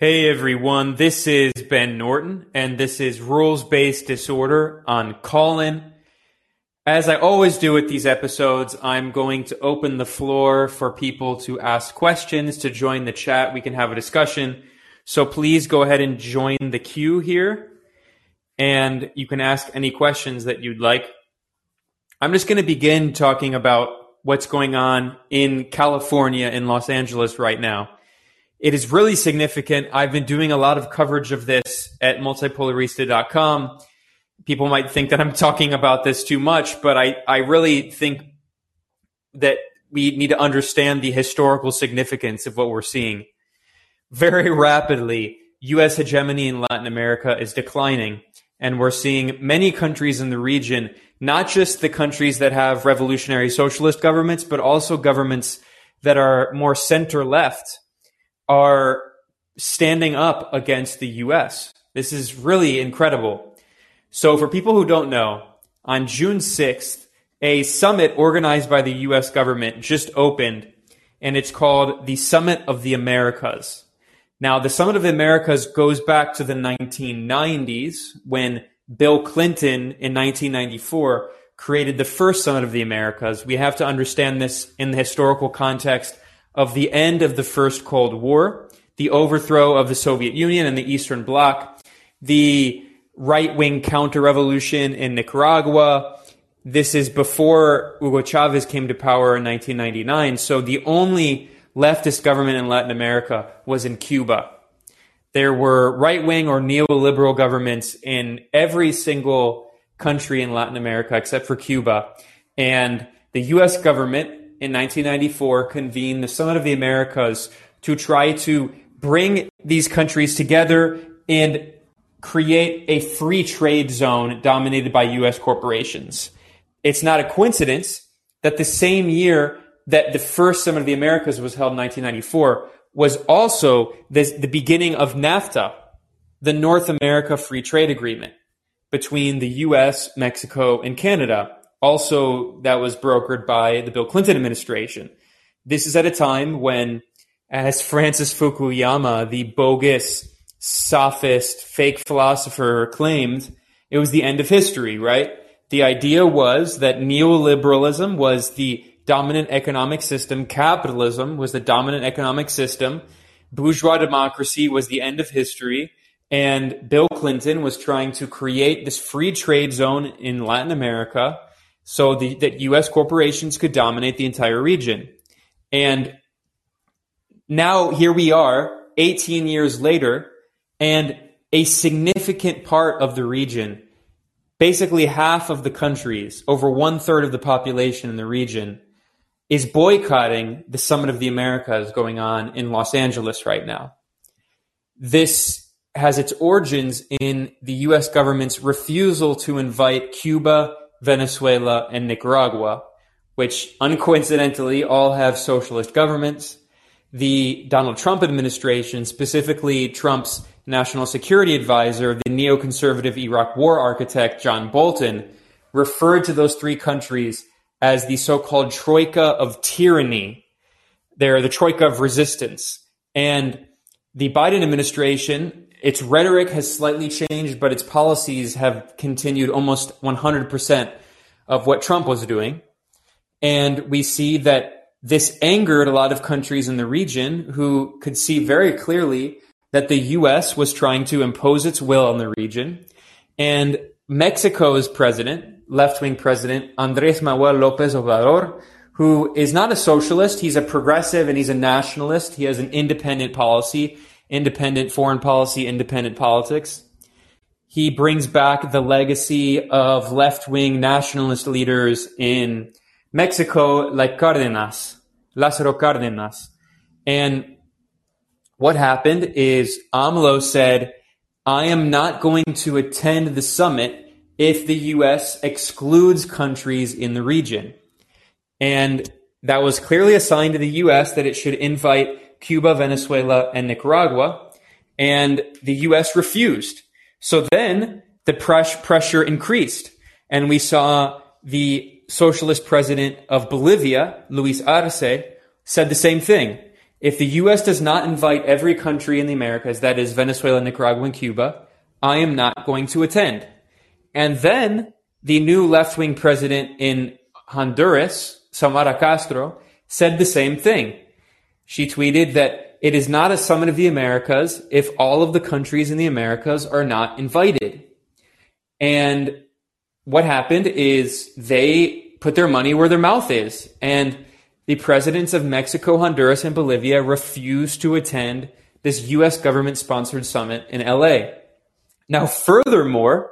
Hey everyone, this is Ben Norton, and this is Rules Based Disorder on Callin. As I always do with these episodes, I'm going to open the floor for people to ask questions, to join the chat. We can have a discussion. So please go ahead and join the queue here, and you can ask any questions that you'd like. I'm just going to begin talking about what's going on in California, in Los Angeles right now. It is really significant. I've been doing a lot of coverage of this at multipolarista.com. People might think that I'm talking about this too much, but I, I really think that we need to understand the historical significance of what we're seeing. Very rapidly, U.S. hegemony in Latin America is declining, and we're seeing many countries in the region, not just the countries that have revolutionary socialist governments, but also governments that are more center left are standing up against the US. This is really incredible. So, for people who don't know, on June 6th, a summit organized by the US government just opened, and it's called the Summit of the Americas. Now, the Summit of the Americas goes back to the 1990s when Bill Clinton in 1994 created the first Summit of the Americas. We have to understand this in the historical context of the end of the First Cold War, the overthrow of the Soviet Union and the Eastern Bloc, the right wing counter revolution in Nicaragua. This is before Hugo Chavez came to power in 1999. So the only leftist government in Latin America was in Cuba. There were right wing or neoliberal governments in every single country in Latin America except for Cuba. And the US government in 1994 convened the Summit of the Americas to try to bring these countries together and create a free trade zone dominated by US corporations. It's not a coincidence that the same year that the first Summit of the Americas was held in 1994 was also the beginning of NAFTA, the North America Free Trade Agreement between the US, Mexico, and Canada also that was brokered by the Bill Clinton administration. This is at a time when, as Francis Fukuyama, the bogus, sophist, fake philosopher claimed, it was the end of history, right? The idea was that neoliberalism was the dominant economic system, capitalism was the dominant economic system, bourgeois democracy was the end of history, and Bill Clinton was trying to create this free trade zone in Latin America so the, that U.S. corporations could dominate the entire region. And now here we are, 18 years later, and a significant part of the region, basically half of the countries, over one third of the population in the region, is boycotting the Summit of the Americas going on in Los Angeles right now. This has its origins in the U.S. government's refusal to invite Cuba Venezuela, and Nicaragua, which uncoincidentally all have socialist governments. The Donald Trump administration, specifically Trump's national security advisor, the neoconservative Iraq war architect John Bolton, referred to those three countries as the so-called troika of tyranny. They're the troika of resistance. And the Biden administration its rhetoric has slightly changed, but its policies have continued almost 100% of what Trump was doing. And we see that this angered a lot of countries in the region who could see very clearly that the US was trying to impose its will on the region. And Mexico's president, left wing president, Andres Manuel Lopez Obrador, who is not a socialist, he's a progressive and he's a nationalist. He has an independent policy independent foreign policy, independent politics. He brings back the legacy of left wing nationalist leaders in Mexico, like Cardenas, Lázaro Cárdenas. And what happened is AMLO said, I am not going to attend the summit if the U.S. excludes countries in the region. And that was clearly a sign to the U.S. that it should invite Cuba, Venezuela, and Nicaragua, and the U.S. refused. So then the press pressure increased, and we saw the socialist president of Bolivia, Luis Arce, said the same thing. if the U.S. does not invite every country in the Americas, that is Venezuela, Nicaragua, and Cuba, I am not going to attend. And then the new left wing president in Honduras, Xiomara Castro, said the same thing. She tweeted that it is not a summit of the Americas if all of the countries in the Americas are not invited. And what happened is they put their money where their mouth is. And the presidents of Mexico, Honduras, and Bolivia refused to attend this U.S. government sponsored summit in LA. Now, furthermore,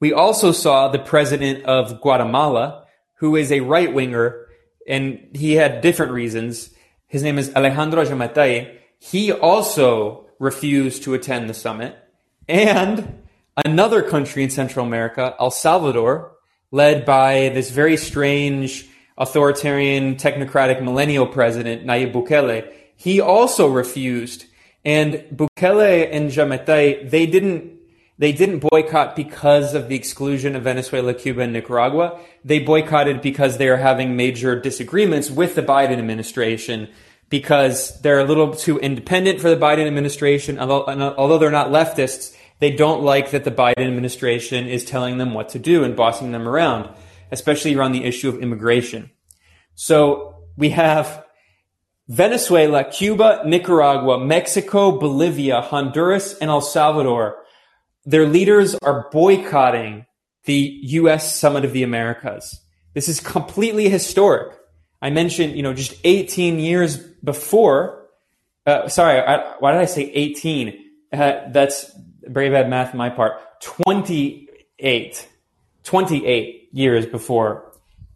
we also saw the president of Guatemala, who is a right winger, and he had different reasons. His name is Alejandro Giammattei. He also refused to attend the summit. And another country in Central America, El Salvador, led by this very strange authoritarian technocratic millennial president, Nayib Bukele, he also refused. And Bukele and Giammattei, they didn't they didn't boycott because of the exclusion of Venezuela, Cuba, and Nicaragua. They boycotted because they are having major disagreements with the Biden administration because they're a little too independent for the Biden administration. Although, uh, although they're not leftists, they don't like that the Biden administration is telling them what to do and bossing them around, especially around the issue of immigration. So we have Venezuela, Cuba, Nicaragua, Mexico, Bolivia, Honduras, and El Salvador their leaders are boycotting the U.S. Summit of the Americas. This is completely historic. I mentioned, you know, just 18 years before. Uh, sorry, I, why did I say 18? Uh, that's very bad math on my part. 28, 28 years before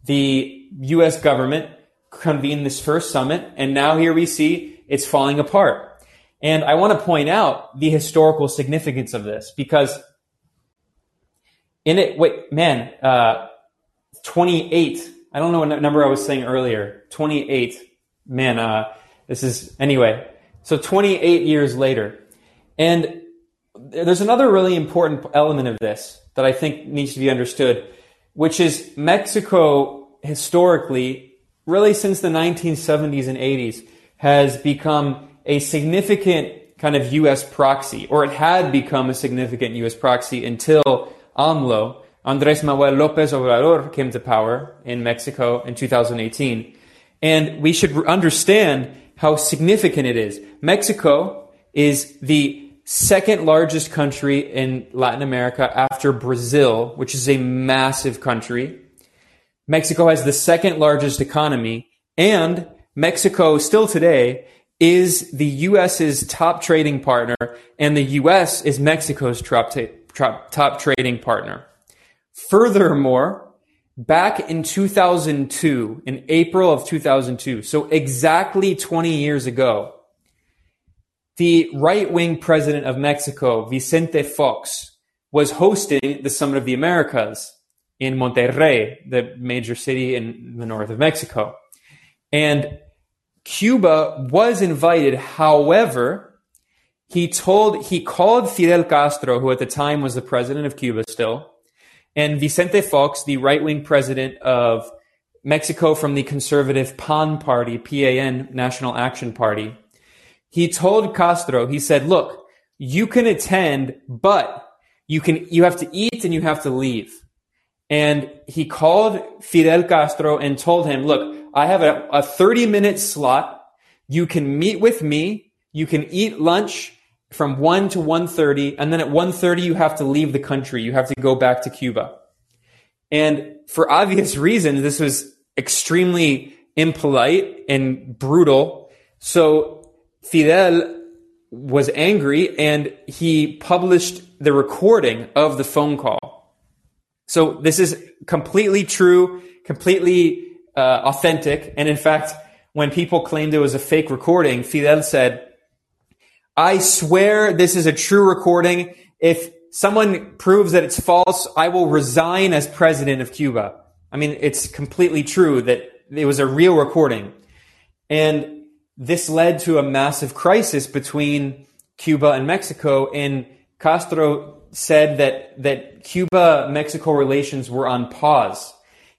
the U.S. government convened this first summit, and now here we see it's falling apart. And I want to point out the historical significance of this because in it, wait, man, uh, 28. I don't know what number I was saying earlier. 28. Man, uh, this is, anyway. So 28 years later. And there's another really important element of this that I think needs to be understood, which is Mexico historically, really since the 1970s and 80s, has become a significant kind of U.S. proxy, or it had become a significant U.S. proxy until AMLO, Andres Manuel Lopez Obrador, came to power in Mexico in 2018. And we should understand how significant it is. Mexico is the second largest country in Latin America after Brazil, which is a massive country. Mexico has the second largest economy, and Mexico still today is the U.S.'s top trading partner, and the U.S. is Mexico's top, top, top trading partner. Furthermore, back in 2002, in April of 2002, so exactly 20 years ago, the right wing president of Mexico, Vicente Fox, was hosting the Summit of the Americas in Monterrey, the major city in the north of Mexico. And Cuba was invited. However, he told, he called Fidel Castro, who at the time was the president of Cuba still, and Vicente Fox, the right wing president of Mexico from the conservative PAN party, PAN, National Action Party. He told Castro, he said, look, you can attend, but you can, you have to eat and you have to leave. And he called Fidel Castro and told him, look, I have a, a 30 minute slot. You can meet with me. You can eat lunch from 1 to 1.30. And then at 1.30, you have to leave the country. You have to go back to Cuba. And for obvious reasons, this was extremely impolite and brutal. So Fidel was angry and he published the recording of the phone call. So this is completely true, completely uh, authentic. And in fact, when people claimed it was a fake recording, Fidel said, I swear this is a true recording. If someone proves that it's false, I will resign as president of Cuba. I mean, it's completely true that it was a real recording. And this led to a massive crisis between Cuba and Mexico. And Castro said that, that Cuba Mexico relations were on pause.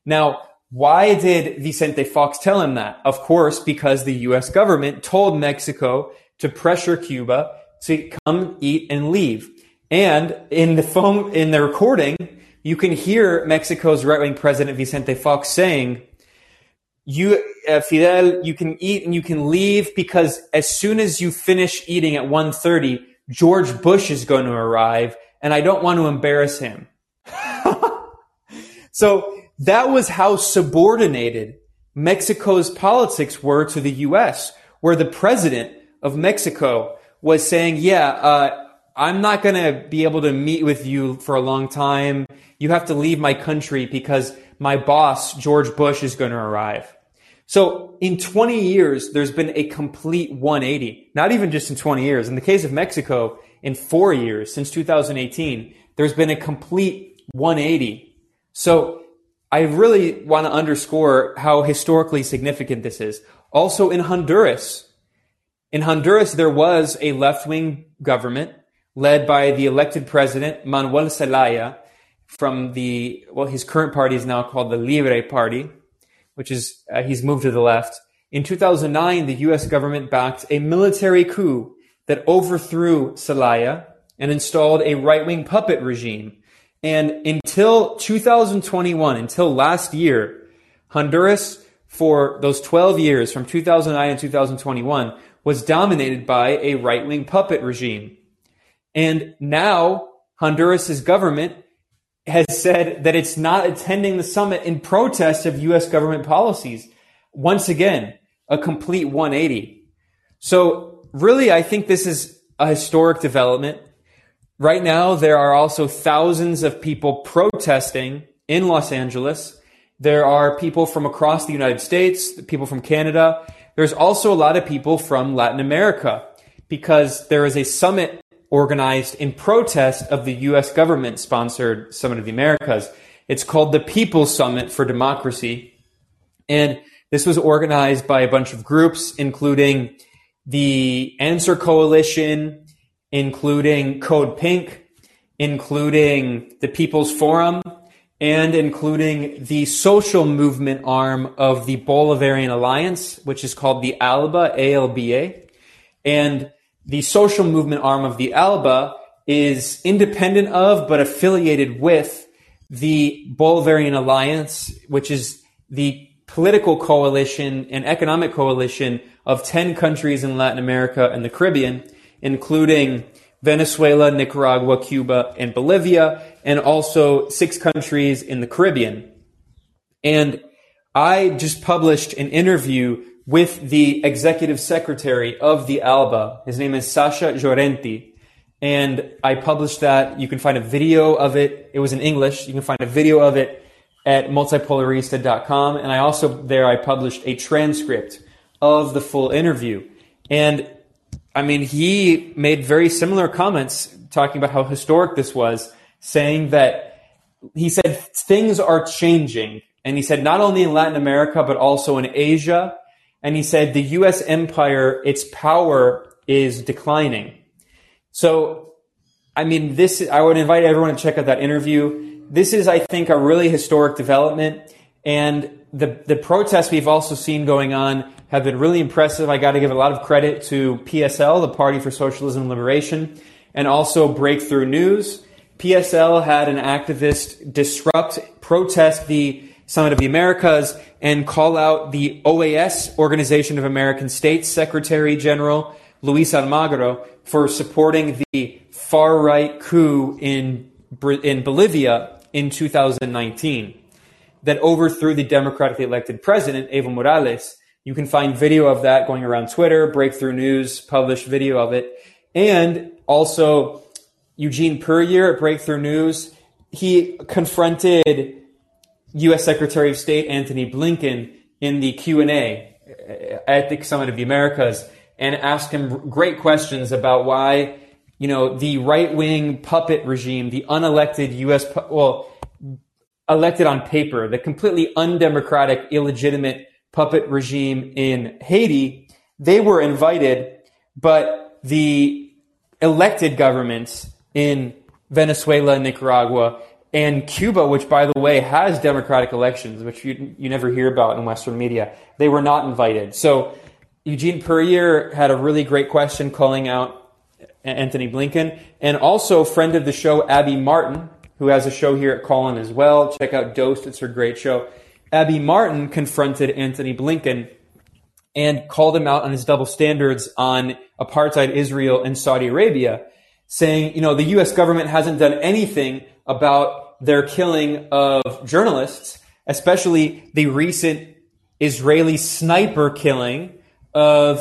Now, Why did Vicente Fox tell him that? Of course, because the US government told Mexico to pressure Cuba to come eat and leave. And in the phone, in the recording, you can hear Mexico's right-wing president Vicente Fox saying, you, uh, Fidel, you can eat and you can leave because as soon as you finish eating at 1.30, George Bush is going to arrive and I don't want to embarrass him. so that was how subordinated Mexico's politics were to the U.S., where the president of Mexico was saying, yeah, uh, I'm not going to be able to meet with you for a long time. You have to leave my country because my boss, George Bush, is going to arrive. So in 20 years, there's been a complete 180. Not even just in 20 years. In the case of Mexico, in four years, since 2018, there's been a complete 180. So I really want to underscore how historically significant this is. Also in Honduras, in Honduras, there was a left-wing government led by the elected president, Manuel Zelaya, from the, well, his current party is now called the Libre Party, which is, uh, he's moved to the left. In 2009, the US government backed a military coup that overthrew Zelaya and installed a right-wing puppet regime. And until 2021, until last year, Honduras, for those 12 years from 2009 to 2021, was dominated by a right-wing puppet regime. And now Honduras' government has said that it's not attending the summit in protest of U.S. government policies. Once again, a complete 180. So really, I think this is a historic development. Right now, there are also thousands of people protesting in Los Angeles. There are people from across the United States, people from Canada. There's also a lot of people from Latin America because there is a summit organized in protest of the U.S. government sponsored Summit of the Americas. It's called the People's Summit for Democracy. And this was organized by a bunch of groups, including the Answer Coalition, including Code Pink, including the People's Forum, and including the social movement arm of the Bolivarian Alliance, which is called the ALBA, A-L-B-A. And the social movement arm of the ALBA is independent of, but affiliated with the Bolivarian Alliance, which is the political coalition and economic coalition of 10 countries in Latin America and the Caribbean, including Venezuela, Nicaragua, Cuba, and Bolivia, and also six countries in the Caribbean. And I just published an interview with the executive secretary of the ALBA. His name is Sasha Llorenti. And I published that. You can find a video of it. It was in English. You can find a video of it at multipolarista.com. And I also there I published a transcript of the full interview. And I mean, he made very similar comments talking about how historic this was, saying that he said things are changing. And he said not only in Latin America, but also in Asia. And he said the U.S. empire, its power is declining. So, I mean, this, I would invite everyone to check out that interview. This is, I think, a really historic development. And the, the protests we've also seen going on have been really impressive. I got to give a lot of credit to PSL, the Party for Socialism and Liberation, and also Breakthrough News. PSL had an activist disrupt, protest the Summit of the Americas and call out the OAS, Organization of American States Secretary General Luis Almagro for supporting the far right coup in, in Bolivia in 2019 that overthrew the democratically elected president, Evo Morales, you can find video of that going around Twitter. Breakthrough News published video of it. And also Eugene Puryear at Breakthrough News. He confronted U.S. Secretary of State Anthony Blinken in the Q&A uh, at the Summit of the Americas and asked him great questions about why, you know, the right-wing puppet regime, the unelected U.S., well, elected on paper, the completely undemocratic, illegitimate puppet regime in Haiti, they were invited, but the elected governments in Venezuela, Nicaragua, and Cuba, which by the way has democratic elections, which you, you never hear about in Western media, they were not invited. So Eugene Puryear had a really great question calling out Anthony Blinken, and also friend of the show Abby Martin, who has a show here at Callin as well. Check out Dosed; it's her great show. Abby Martin confronted Anthony Blinken and called him out on his double standards on apartheid Israel and Saudi Arabia, saying, you know, the U.S. government hasn't done anything about their killing of journalists, especially the recent Israeli sniper killing of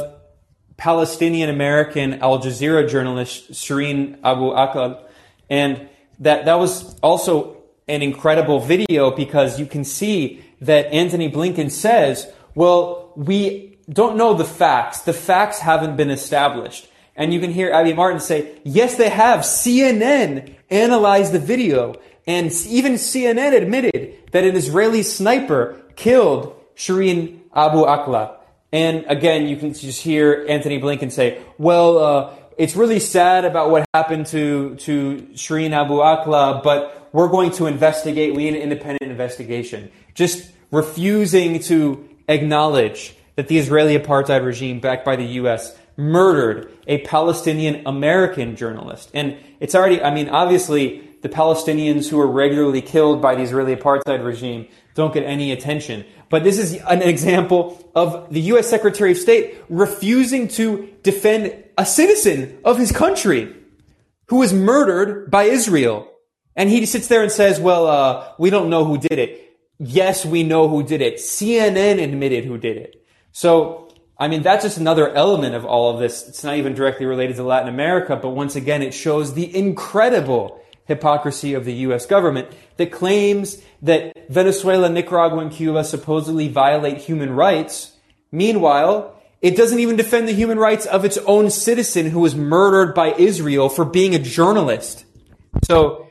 Palestinian American Al Jazeera journalist Shireen Abu Akleh. And that, that was also an incredible video because you can see that Anthony Blinken says, well, we don't know the facts. The facts haven't been established. And you can hear Abby Martin say, yes, they have. CNN analyzed the video. And even CNN admitted that an Israeli sniper killed Shireen Abu Akleh. And again, you can just hear Anthony Blinken say, well, uh, it's really sad about what happened to, to Shireen Abu Akleh, but we're going to investigate. We need an independent investigation. Just refusing to acknowledge that the Israeli apartheid regime, backed by the U.S., murdered a Palestinian American journalist. And it's already, I mean, obviously, the Palestinians who are regularly killed by the Israeli apartheid regime don't get any attention. But this is an example of the U.S. Secretary of State refusing to defend a citizen of his country who was murdered by Israel. And he sits there and says, well, uh, we don't know who did it. Yes, we know who did it. CNN admitted who did it. So, I mean, that's just another element of all of this. It's not even directly related to Latin America, but once again, it shows the incredible hypocrisy of the U.S. government that claims that Venezuela, Nicaragua, and Cuba supposedly violate human rights. Meanwhile, it doesn't even defend the human rights of its own citizen who was murdered by Israel for being a journalist. So,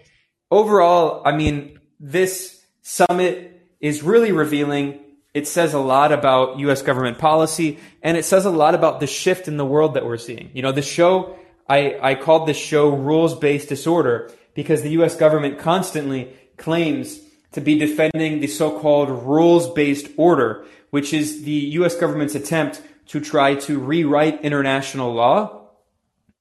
overall, I mean, this summit is really revealing. It says a lot about U.S. government policy, and it says a lot about the shift in the world that we're seeing. You know, the show, I, I called this show rules based disorder because the U.S. government constantly claims to be defending the so-called rules-based order, which is the U.S. government's attempt to try to rewrite international law.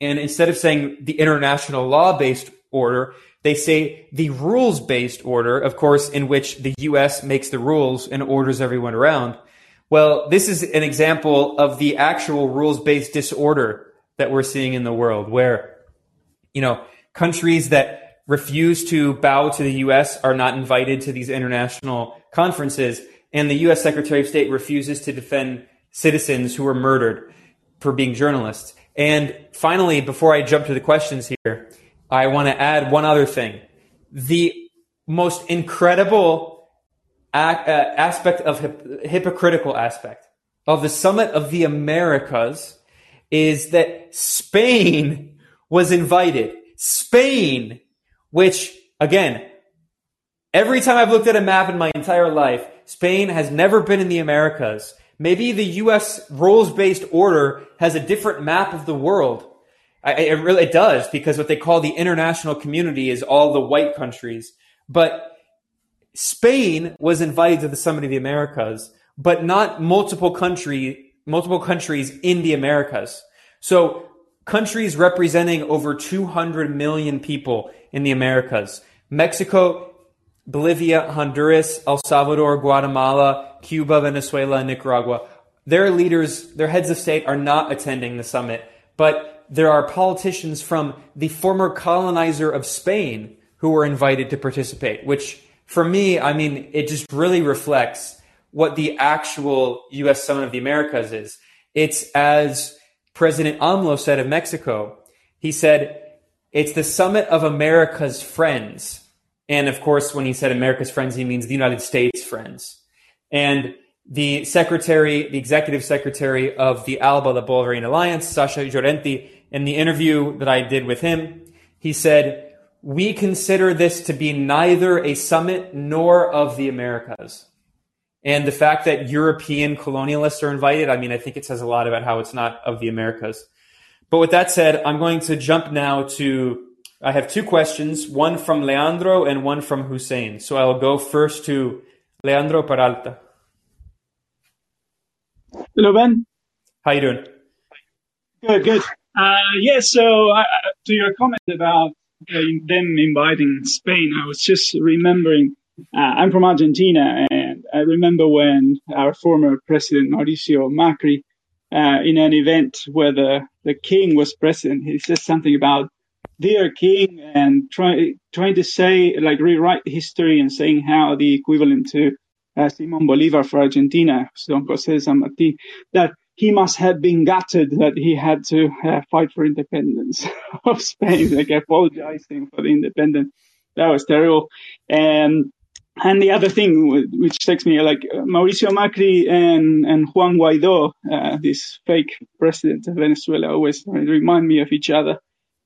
And instead of saying the international law-based order, they say the rules based order, of course, in which the US makes the rules and orders everyone around. Well, this is an example of the actual rules based disorder that we're seeing in the world where, you know, countries that refuse to bow to the US are not invited to these international conferences. And the US Secretary of State refuses to defend citizens who were murdered for being journalists. And finally, before I jump to the questions here, I want to add one other thing. The most incredible uh, aspect of hip- hypocritical aspect of the summit of the Americas is that Spain was invited. Spain, which again, every time I've looked at a map in my entire life, Spain has never been in the Americas. Maybe the US rules based order has a different map of the world I, it really it does because what they call the international community is all the white countries. But Spain was invited to the Summit of the Americas, but not multiple country multiple countries in the Americas. So countries representing over 200 million people in the Americas. Mexico, Bolivia, Honduras, El Salvador, Guatemala, Cuba, Venezuela, Nicaragua. Their leaders, their heads of state are not attending the summit, but there are politicians from the former colonizer of Spain who were invited to participate, which for me, I mean, it just really reflects what the actual U.S. Summit of the Americas is. It's as President AMLO said of Mexico, he said, it's the summit of America's friends. And of course, when he said America's friends, he means the United States friends. And the secretary, the executive secretary of the ALBA, the Bolivarian Alliance, Sasha Llorenti, in the interview that I did with him, he said, we consider this to be neither a summit nor of the Americas. And the fact that European colonialists are invited, I mean, I think it says a lot about how it's not of the Americas. But with that said, I'm going to jump now to I have two questions, one from Leandro and one from Hussein. So I'll go first to Leandro Peralta. Hello, Ben. How you doing? Good, good. Uh, yeah, so uh, to your comment about uh, them inviting Spain, I was just remembering. Uh, I'm from Argentina, and I remember when our former president Mauricio Macri, uh, in an event where the, the king was present, he said something about dear king and try, trying to say, like, rewrite history and saying how the equivalent to Simon Bolivar for Argentina, Don José San Martín, that he must have been gutted that he had to uh, fight for independence of Spain, like apologizing for the independence. That was terrible. And and the other thing which takes me like Mauricio Macri and, and Juan Guaido, uh, this fake president of Venezuela, always remind me of each other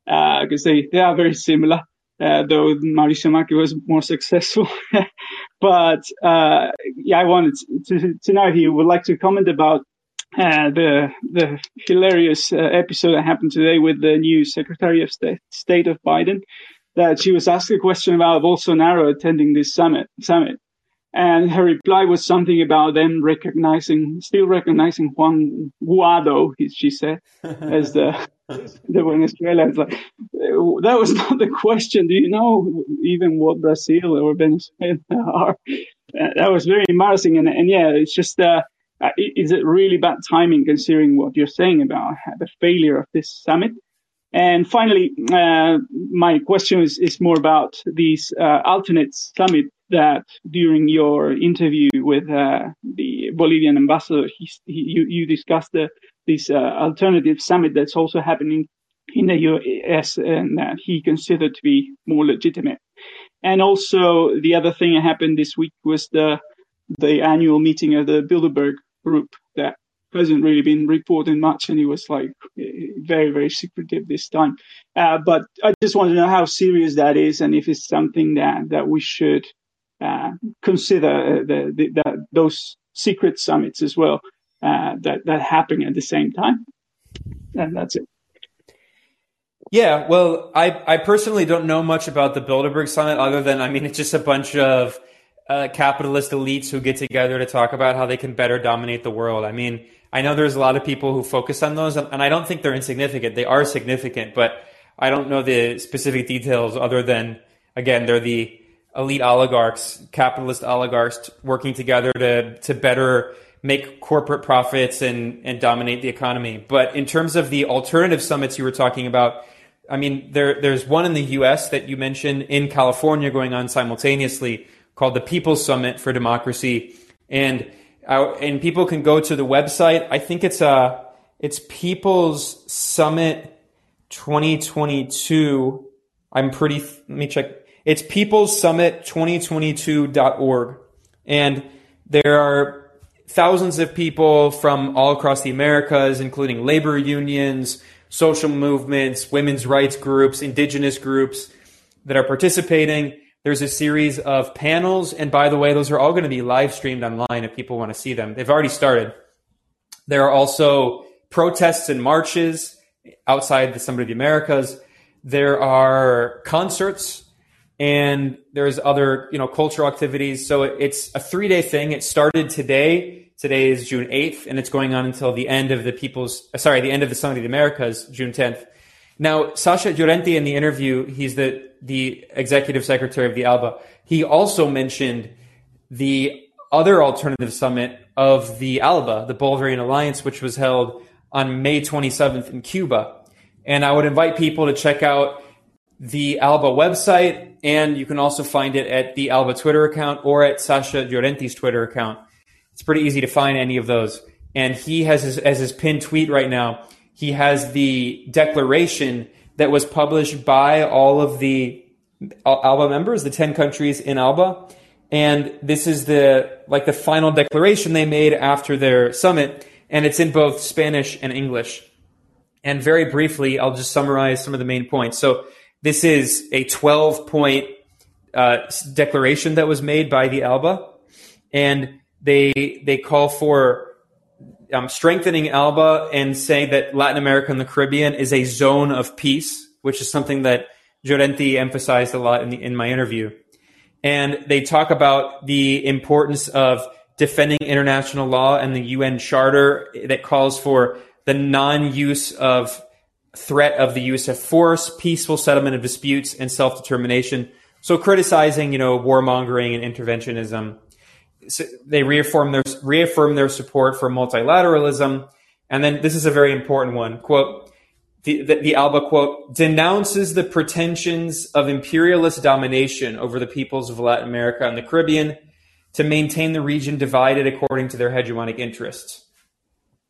because uh, they, they are very similar. Uh, though Mauricio Macri was more successful. but uh, yeah, I wanted to, to know if you would like to comment about uh, the the hilarious uh, episode that happened today with the new Secretary of State, State of Biden, that she was asked a question about Bolsonaro attending this summit summit, and her reply was something about them recognizing, still recognizing Juan Guaido, she said, as the the Venezuela. It's like that was not the question. Do you know even what Brazil or Venezuela are? Uh, that was very embarrassing, and and yeah, it's just. Uh, uh, is it really bad timing considering what you're saying about the failure of this summit? And finally, uh, my question is, is more about these uh, alternate summit that during your interview with uh, the Bolivian ambassador, he, he, you, you discussed the, this uh, alternative summit that's also happening in the US and that he considered to be more legitimate. And also the other thing that happened this week was the the annual meeting of the Bilderberg group that hasn't really been reporting much, and he was like very, very secretive this time. Uh, but I just want to know how serious that is, and if it's something that that we should uh, consider uh, the, the, the, those secret summits as well uh, that that happen at the same time. And that's it. Yeah, well, I I personally don't know much about the Bilderberg summit other than I mean it's just a bunch of uh, capitalist elites who get together to talk about how they can better dominate the world. I mean, I know there's a lot of people who focus on those, and I don't think they're insignificant. They are significant, but I don't know the specific details other than, again, they're the elite oligarchs, capitalist oligarchs working together to, to better make corporate profits and, and dominate the economy. But in terms of the alternative summits you were talking about, I mean, there, there's one in the U.S. that you mentioned in California going on simultaneously called the People's Summit for Democracy, and uh, and people can go to the website. I think it's uh, it's People's Summit 2022. I'm pretty. Let me check. It's People's Summit 2022.org, and there are thousands of people from all across the Americas, including labor unions, social movements, women's rights groups, indigenous groups that are participating. There's a series of panels, and by the way, those are all going to be live streamed online if people want to see them. They've already started. There are also protests and marches outside the Summit of the Americas. There are concerts and there's other, you know, cultural activities. So it's a three day thing. It started today. Today is June 8th and it's going on until the end of the people's, sorry, the end of the Summit of the Americas, June 10th. Now, Sasha Llorenti in the interview, he's the, the executive secretary of the ALBA. He also mentioned the other alternative summit of the ALBA, the Bolivarian Alliance, which was held on May 27th in Cuba. And I would invite people to check out the ALBA website, and you can also find it at the ALBA Twitter account or at Sasha Llorenti's Twitter account. It's pretty easy to find any of those. And he has his, as his pinned tweet right now, he has the declaration that was published by all of the ALBA members, the 10 countries in ALBA. And this is the, like the final declaration they made after their summit. And it's in both Spanish and English. And very briefly, I'll just summarize some of the main points. So this is a 12 point uh, declaration that was made by the ALBA. And they, they call for um, strengthening ALBA and saying that Latin America and the Caribbean is a zone of peace, which is something that Llorenti emphasized a lot in, the, in my interview. And they talk about the importance of defending international law and the UN Charter that calls for the non-use of threat of the use of force, peaceful settlement of disputes, and self-determination. So criticizing, you know, warmongering and interventionism. They reaffirm their reaffirm their support for multilateralism. And then this is a very important one. Quote, the, the, the, Alba quote denounces the pretensions of imperialist domination over the peoples of Latin America and the Caribbean to maintain the region divided according to their hegemonic interests.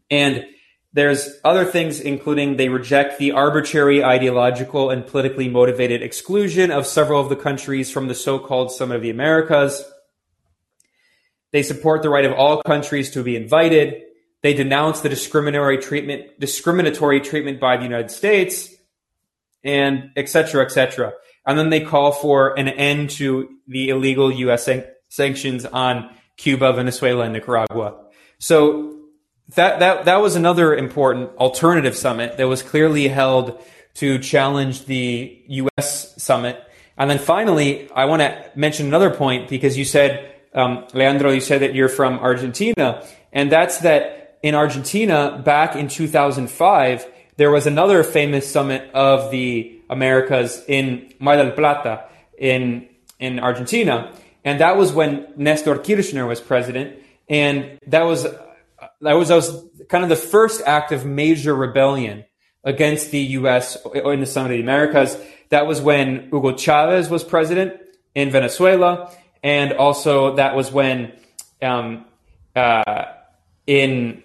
And there's other things, including they reject the arbitrary ideological and politically motivated exclusion of several of the countries from the so-called Summit of the Americas. They support the right of all countries to be invited. They denounce the discriminatory treatment, discriminatory treatment by the United States, and et cetera, et cetera. And then they call for an end to the illegal U.S. San- sanctions on Cuba, Venezuela, and Nicaragua. So that that that was another important alternative summit that was clearly held to challenge the U.S. summit. And then finally, I want to mention another point because you said, um, Leandro, you said that you're from Argentina, and that's that in Argentina back in 2005 there was another famous summit of the Americas in Mar del Plata in in Argentina, and that was when Nestor Kirchner was president, and that was that was, that was kind of the first act of major rebellion against the U.S. in the Summit of the Americas. That was when Hugo Chavez was president in Venezuela, and also that was when um, uh, in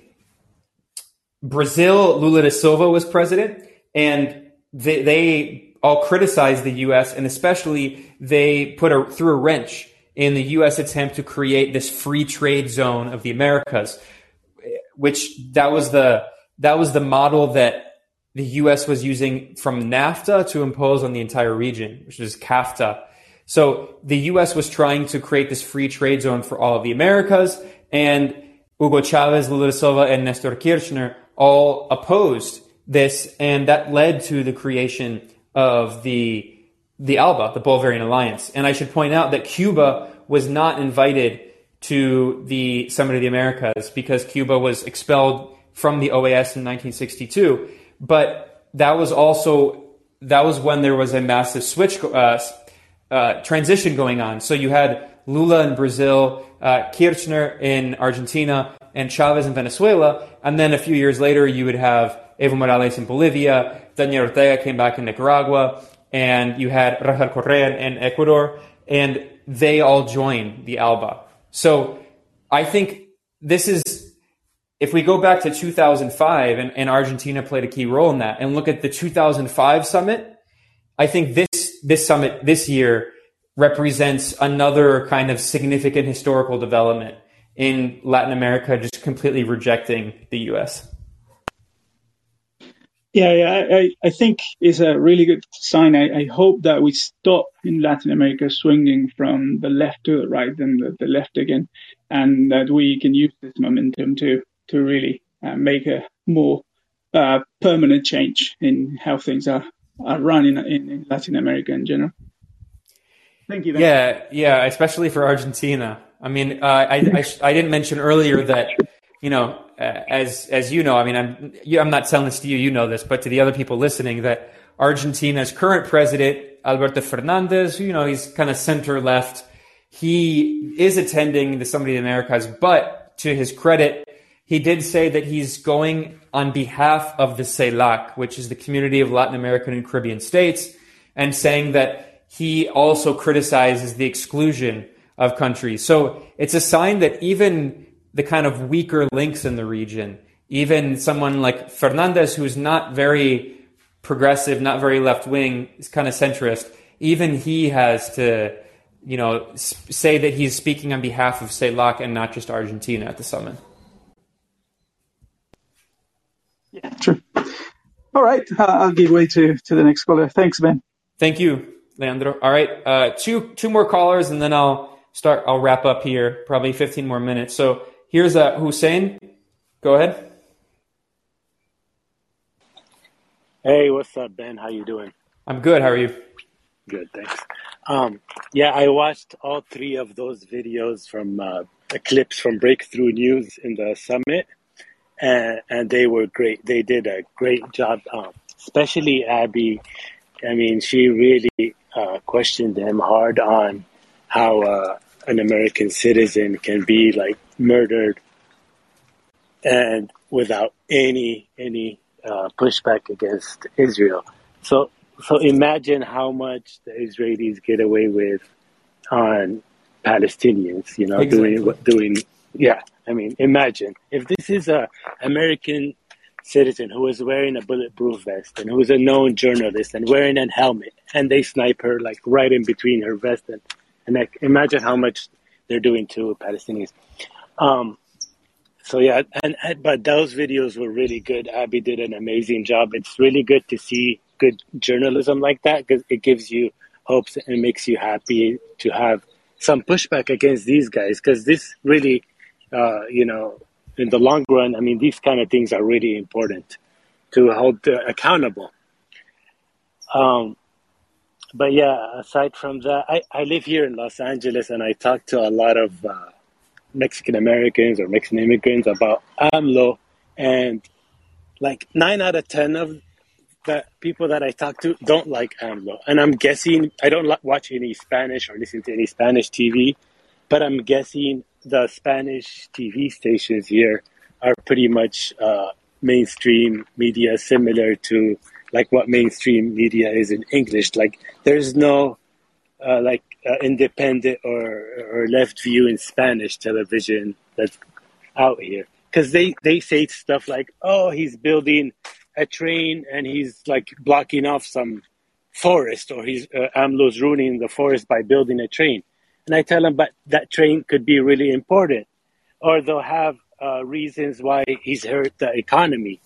Brazil, Lula da Silva was president, and they, they all criticized the U.S. and especially they put a, threw a wrench in the U.S. attempt to create this free trade zone of the Americas which that was the that was the model that the U.S. was using from NAFTA to impose on the entire region, which is CAFTA. So the U.S. was trying to create this free trade zone for all of the Americas, and Hugo Chavez, Lula da Silva, and Nestor Kirchner all opposed this, and that led to the creation of the the ALBA, the Bolivarian Alliance. And I should point out that Cuba was not invited to the Summit of the Americas because Cuba was expelled from the OAS in 1962. But that was also that was when there was a massive switch uh, uh, transition going on. So you had Lula in Brazil, uh, Kirchner in Argentina, and Chavez in Venezuela, and then a few years later you would have Evo Morales in Bolivia, Daniel Ortega came back in Nicaragua, and you had Rafael Correa in Ecuador, and they all joined the ALBA. So I think this is, if we go back to 2005 and, and Argentina played a key role in that and look at the 2005 summit, I think this, this summit this year represents another kind of significant historical development in Latin America, just completely rejecting the U.S. Yeah, yeah, I, I think it's a really good sign. I, I hope that we stop in Latin America swinging from the left to the right and the, the left again, and that we can use this momentum to to really uh, make a more uh, permanent change in how things are, are run in, in, in Latin America in general. Thank you. Yeah, yeah, especially for Argentina. I mean, uh, I, I, I didn't mention earlier that you know uh, as as you know, I mean, I'm I'm not telling this to you, you know this, but to the other people listening, that Argentina's current president Alberto Fernandez, you know, he's kind of center left. He is attending the Summit of the Americas, but to his credit, he did say that he's going on behalf of the CELAC, which is the Community of Latin American and Caribbean States, and saying that he also criticizes the exclusion of countries. So it's a sign that even the kind of weaker links in the region. Even someone like Fernandez, who's not very progressive, not very left wing, is kind of centrist. Even he has to, you know, say that he's speaking on behalf of CELAC and not just Argentina at the summit. Yeah, true. All right, uh, I'll give way to, to the next caller. Thanks, Ben. Thank you, Leandro. All right, uh, two two more callers, and then I'll start. I'll wrap up here. Probably 15 more minutes. So Here's uh, Hussein. Go ahead. Hey, what's up, Ben? How you doing? I'm good. How are you? Good, thanks. Um, yeah, I watched all three of those videos from uh, clips from Breakthrough News in the summit, and, and they were great. They did a great job, um, especially Abby. I mean, she really uh, questioned them hard on how uh, an American citizen can be like murdered and without any any uh, pushback against Israel. So so imagine how much the Israelis get away with on Palestinians. You know, exactly. doing doing yeah. I mean, imagine if this is a American citizen who is wearing a bulletproof vest and who is a known journalist and wearing a helmet, and they snipe her like right in between her vest and and like imagine how much they're doing to Palestinians. Um, so yeah, and, and but those videos were really good. Abby did an amazing job. It's really good to see good journalism like that because it gives you hopes and makes you happy to have some pushback against these guys because this really, uh, you know, in the long run, I mean, these kind of things are really important to hold accountable. Um, but yeah, aside from that, I, I live here in Los Angeles and I talk to a lot of uh, Mexican Americans or Mexican immigrants about AMLO, and like nine out of ten of the people that I talk to don't like AMLO. And I'm guessing I don't watch any Spanish or listen to any Spanish TV, but I'm guessing the Spanish TV stations here are pretty much uh, mainstream media, similar to like what mainstream media is in English. Like there's no uh, like uh, independent or or left view in Spanish television that's out here because they they say stuff like, "Oh, he's building a train and he's like blocking off some forest, or he's uh, AMLO's ruining the forest by building a train." And I tell them, but that train could be really important, or they'll have uh, reasons why he's hurt the economy.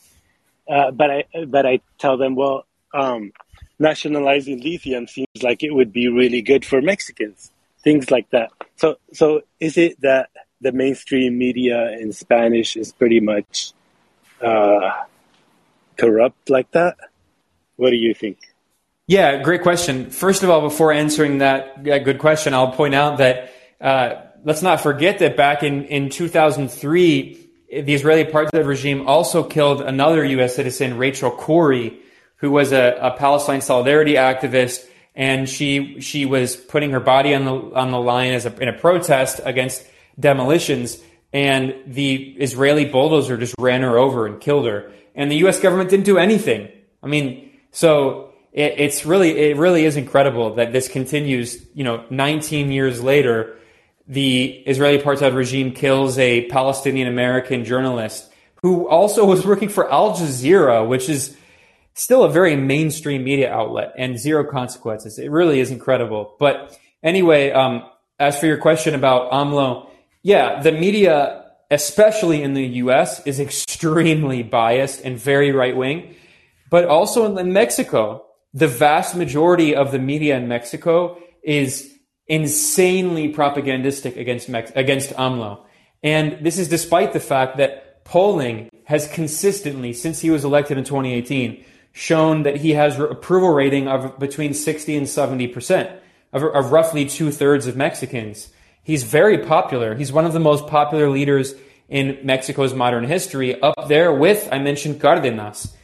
Uh, but I but I tell them, well, um, nationalizing lithium seems like it would be really good for Mexicans. Things like that. So so is it that the mainstream media in Spanish is pretty much uh, corrupt like that? What do you think? Yeah, great question. First of all, before answering that, good question, I'll point out that uh, let's not forget that back in, in 2003, the Israeli apartheid regime also killed another U.S. citizen, Rachel Corrie, who was a, a Palestine solidarity activist, and she she was putting her body on the on the line as a, in a protest against demolitions, and the Israeli bulldozer just ran her over and killed her, and the U.S. government didn't do anything. I mean, so it, it's really it really is incredible that this continues. You know, 19 years later, the Israeli apartheid regime kills a Palestinian American journalist who also was working for Al Jazeera, which is still a very mainstream media outlet and zero consequences. It really is incredible. But anyway, um, as for your question about AMLO, yeah, the media, especially in the US, is extremely biased and very right wing. But also in Mexico, the vast majority of the media in Mexico is insanely propagandistic against Mex- against AMLO. And this is despite the fact that polling has consistently, since he was elected in 2018, shown that he has approval rating of between 60 and 70 percent of, of roughly two thirds of Mexicans. He's very popular. He's one of the most popular leaders in Mexico's modern history, up there with I mentioned Cardenas,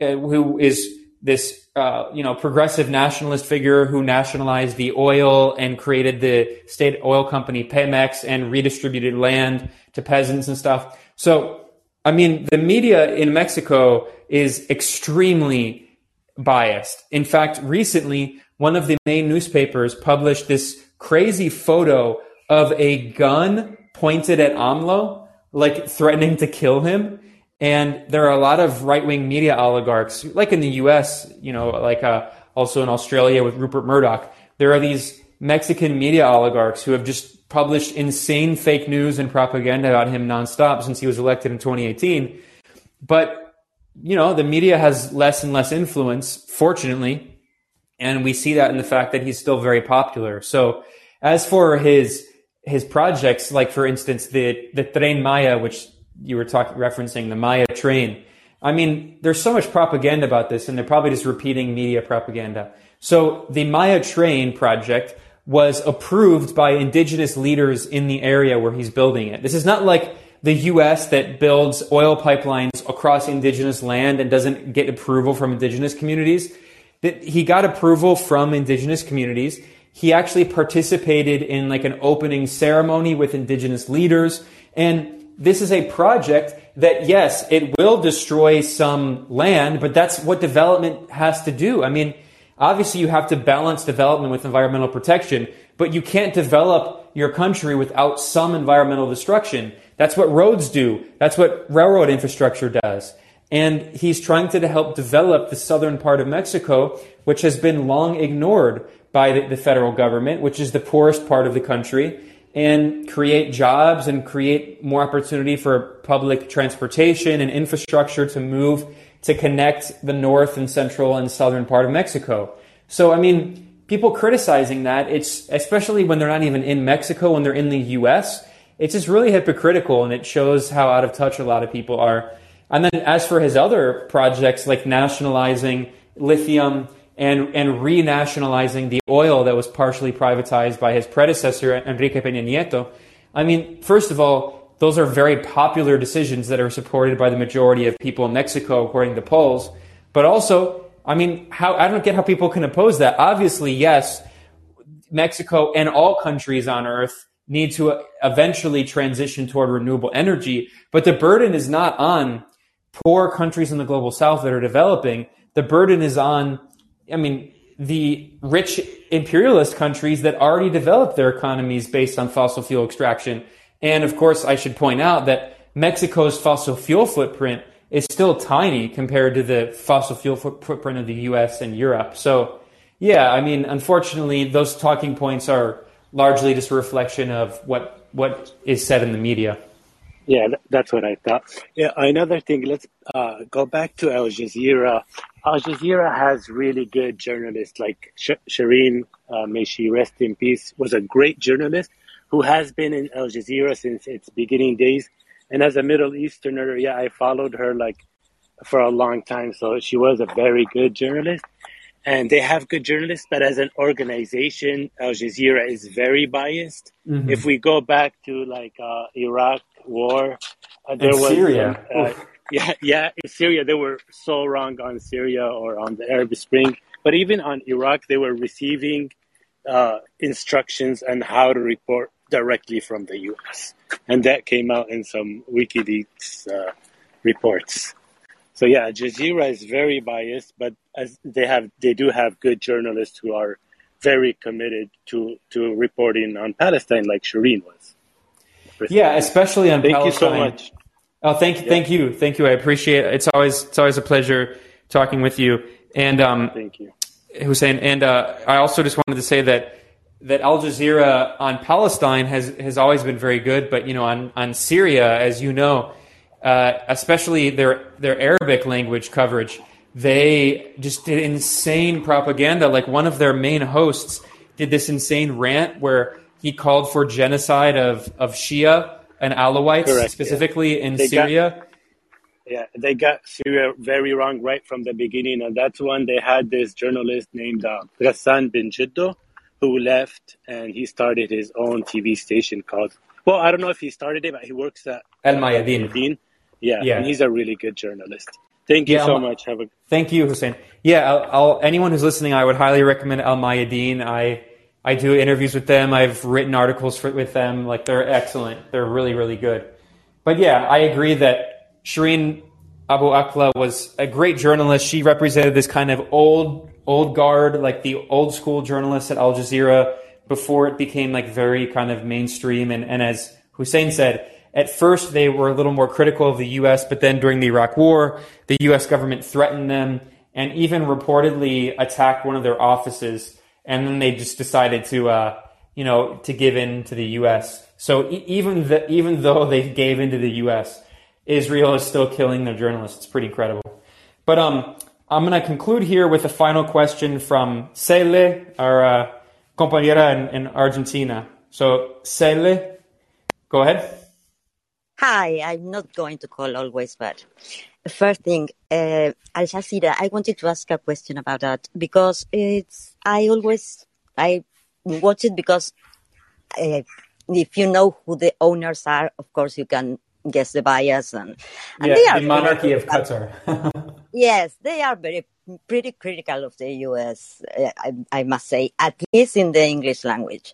uh, who is this uh, you know progressive nationalist figure who nationalized the oil and created the state oil company Pemex and redistributed land to peasants and stuff. So I mean, the media in Mexico is extremely biased. In fact, recently, one of the main newspapers published this crazy photo of a gun pointed at AMLO, like threatening to kill him. And there are a lot of right wing media oligarchs, like in the US, you know, like uh, also in Australia with Rupert Murdoch. There are these Mexican media oligarchs who have just published insane fake news and propaganda about him nonstop since he was elected in 2018. But, you know, the media has less and less influence, fortunately. And we see that in the fact that he's still very popular. So as for his, his projects, like for instance, the, the Tren Maya, which you were talking, referencing, the Maya train, I mean, there's so much propaganda about this, and they're probably just repeating media propaganda. So the Maya Train project was approved by indigenous leaders in the area where he's building it. This is not like the U.S. that builds oil pipelines across indigenous land and doesn't get approval from indigenous communities. That he got approval from indigenous communities. He actually participated in like an opening ceremony with indigenous leaders. And this is a project that, yes, it will destroy some land, but that's what development has to do. I mean, obviously you have to balance development with environmental protection, but you can't develop your country without some environmental destruction. That's what roads do. That's what railroad infrastructure does. And he's trying to help develop the southern part of Mexico, which has been long ignored by the, federal government, which is the poorest part of the country, and create jobs and create more opportunity for public transportation and infrastructure to move to connect the north and central and southern part of Mexico. So, I mean, people criticizing that, it's especially when they're not even in Mexico, when they're in the US, it's just really hypocritical and it shows how out of touch a lot of people are. And then as for his other projects like nationalizing lithium and, and renationalizing the oil that was partially privatized by his predecessor, Enrique Peña Nieto, I mean, first of all, those are very popular decisions that are supported by the majority of people in Mexico, according to polls. But also, I mean, how, I don't get how people can oppose that. Obviously, yes, Mexico and all countries on earth need to eventually transition toward renewable energy, but the burden is not on poor countries in the global south that are developing. The burden is on, I mean, the rich imperialist countries that already developed their economies based on fossil fuel extraction. And of course, I should point out that Mexico's fossil fuel footprint is still tiny compared to the fossil fuel footprint of the US and Europe. So, yeah, I mean, unfortunately, those talking points are largely just a reflection of what, what is said in the media. Yeah, that's what I thought. Yeah, another thing, let's uh, go back to Al Jazeera. Al Jazeera has really good journalists like Sh- Shireen, uh, may she rest in peace, was a great journalist who has been in Al Jazeera since its beginning days. And as a Middle Easterner, yeah, I followed her like for a long time. So she was a very good journalist. And they have good journalists, but as an organization, Al Jazeera is very biased. Mm-hmm. If we go back to like uh, Iraq war, uh, there in was Syria. Uh, yeah, yeah, in Syria they were so wrong on Syria or on the Arab Spring, but even on Iraq they were receiving uh, instructions on how to report directly from the U.S. And that came out in some WikiLeaks uh, reports. So yeah, Jazeera is very biased, but as they have, they do have good journalists who are very committed to to reporting on Palestine, like Shireen was. Yeah, especially on thank Palestine. Thank you so much. Oh, thank you, yeah. thank you, thank you. I appreciate it. It's always it's always a pleasure talking with you. And um, thank you, Hussein. And uh, I also just wanted to say that that Al Jazeera on Palestine has has always been very good, but you know on on Syria, as you know, uh, especially their their Arabic language coverage, they just did insane propaganda. Like one of their main hosts did this insane rant where he called for genocide of of Shia and Alawites Correct, specifically yeah. in they Syria. Got, yeah, they got Syria very wrong right from the beginning, and that's when they had this journalist named uh, Ghassan Ben Jeddou who left and he started his own TV station called. Well, I don't know if he started it, but he works at Al Mayadeen. Yeah, yeah, and he's a really good journalist. Thank you yeah, so much. Have a thank you, Hussein. Yeah, I'll, I'll, anyone who's listening, I would highly recommend Al Mayadeen. I I do interviews with them. I've written articles for, with them. Like they're excellent. They're really really good. But yeah, I agree that Shireen Abu Akleh was a great journalist. She represented this kind of old old guard, like the old school journalists at Al Jazeera before it became like very kind of mainstream. And, and as Hussein said, at first they were a little more critical of the U.S., but then during the Iraq War, the U.S. government threatened them and even reportedly attacked one of their offices. And then they just decided to, uh, you know, to give in to the U.S. So e- even the, even though they gave in to the U.S., Israel is still killing their journalists. It's pretty incredible. But um, I'm going to conclude here with a final question from Cele, our uh, compañera in, in Argentina. So, Cele, go ahead. Hi, I'm not going to call always, but First thing, uh, Al Jazeera. I wanted to ask a question about that because it's. I always I watch it because uh, if you know who the owners are, of course you can guess the bias and, and yeah, they are the monarchy of. Qatar. Yes, they are very pretty critical of the U.S. uh, I, I must say, at least in the English language.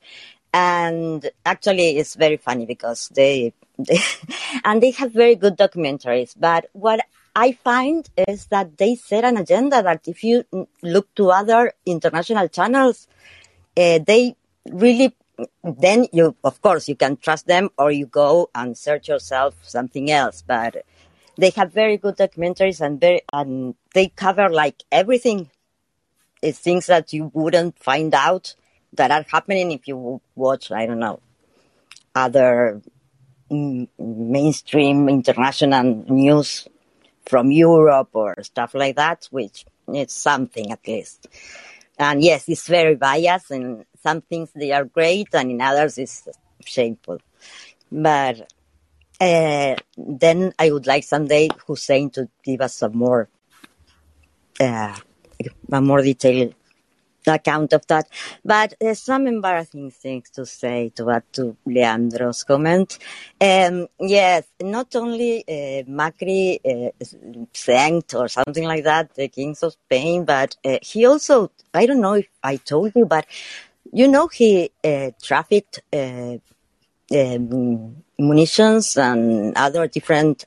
And actually, it's very funny because they, they and they have very good documentaries. But what I find is that they set an agenda that if you look to other international channels, uh, they really then you of course you can trust them or you go and search yourself something else. But they have very good documentaries and very and they cover like everything. It's things that you wouldn't find out that are happening if you watch i don't know other mainstream international news from europe or stuff like that which is something at least and yes, it's very biased. and some things they are great, and in others it's shameful. But uh, then I would like someday Hussein to give us some more, uh, a more detailed account of that. But there's some embarrassing things to say to add to Leandro's comment. Um, yes, not only uh, Macri uh, thanked or something like that the kings of Spain, but uh, he also, I don't know if I told you, but you know, he uh, trafficked uh, um, munitions and other different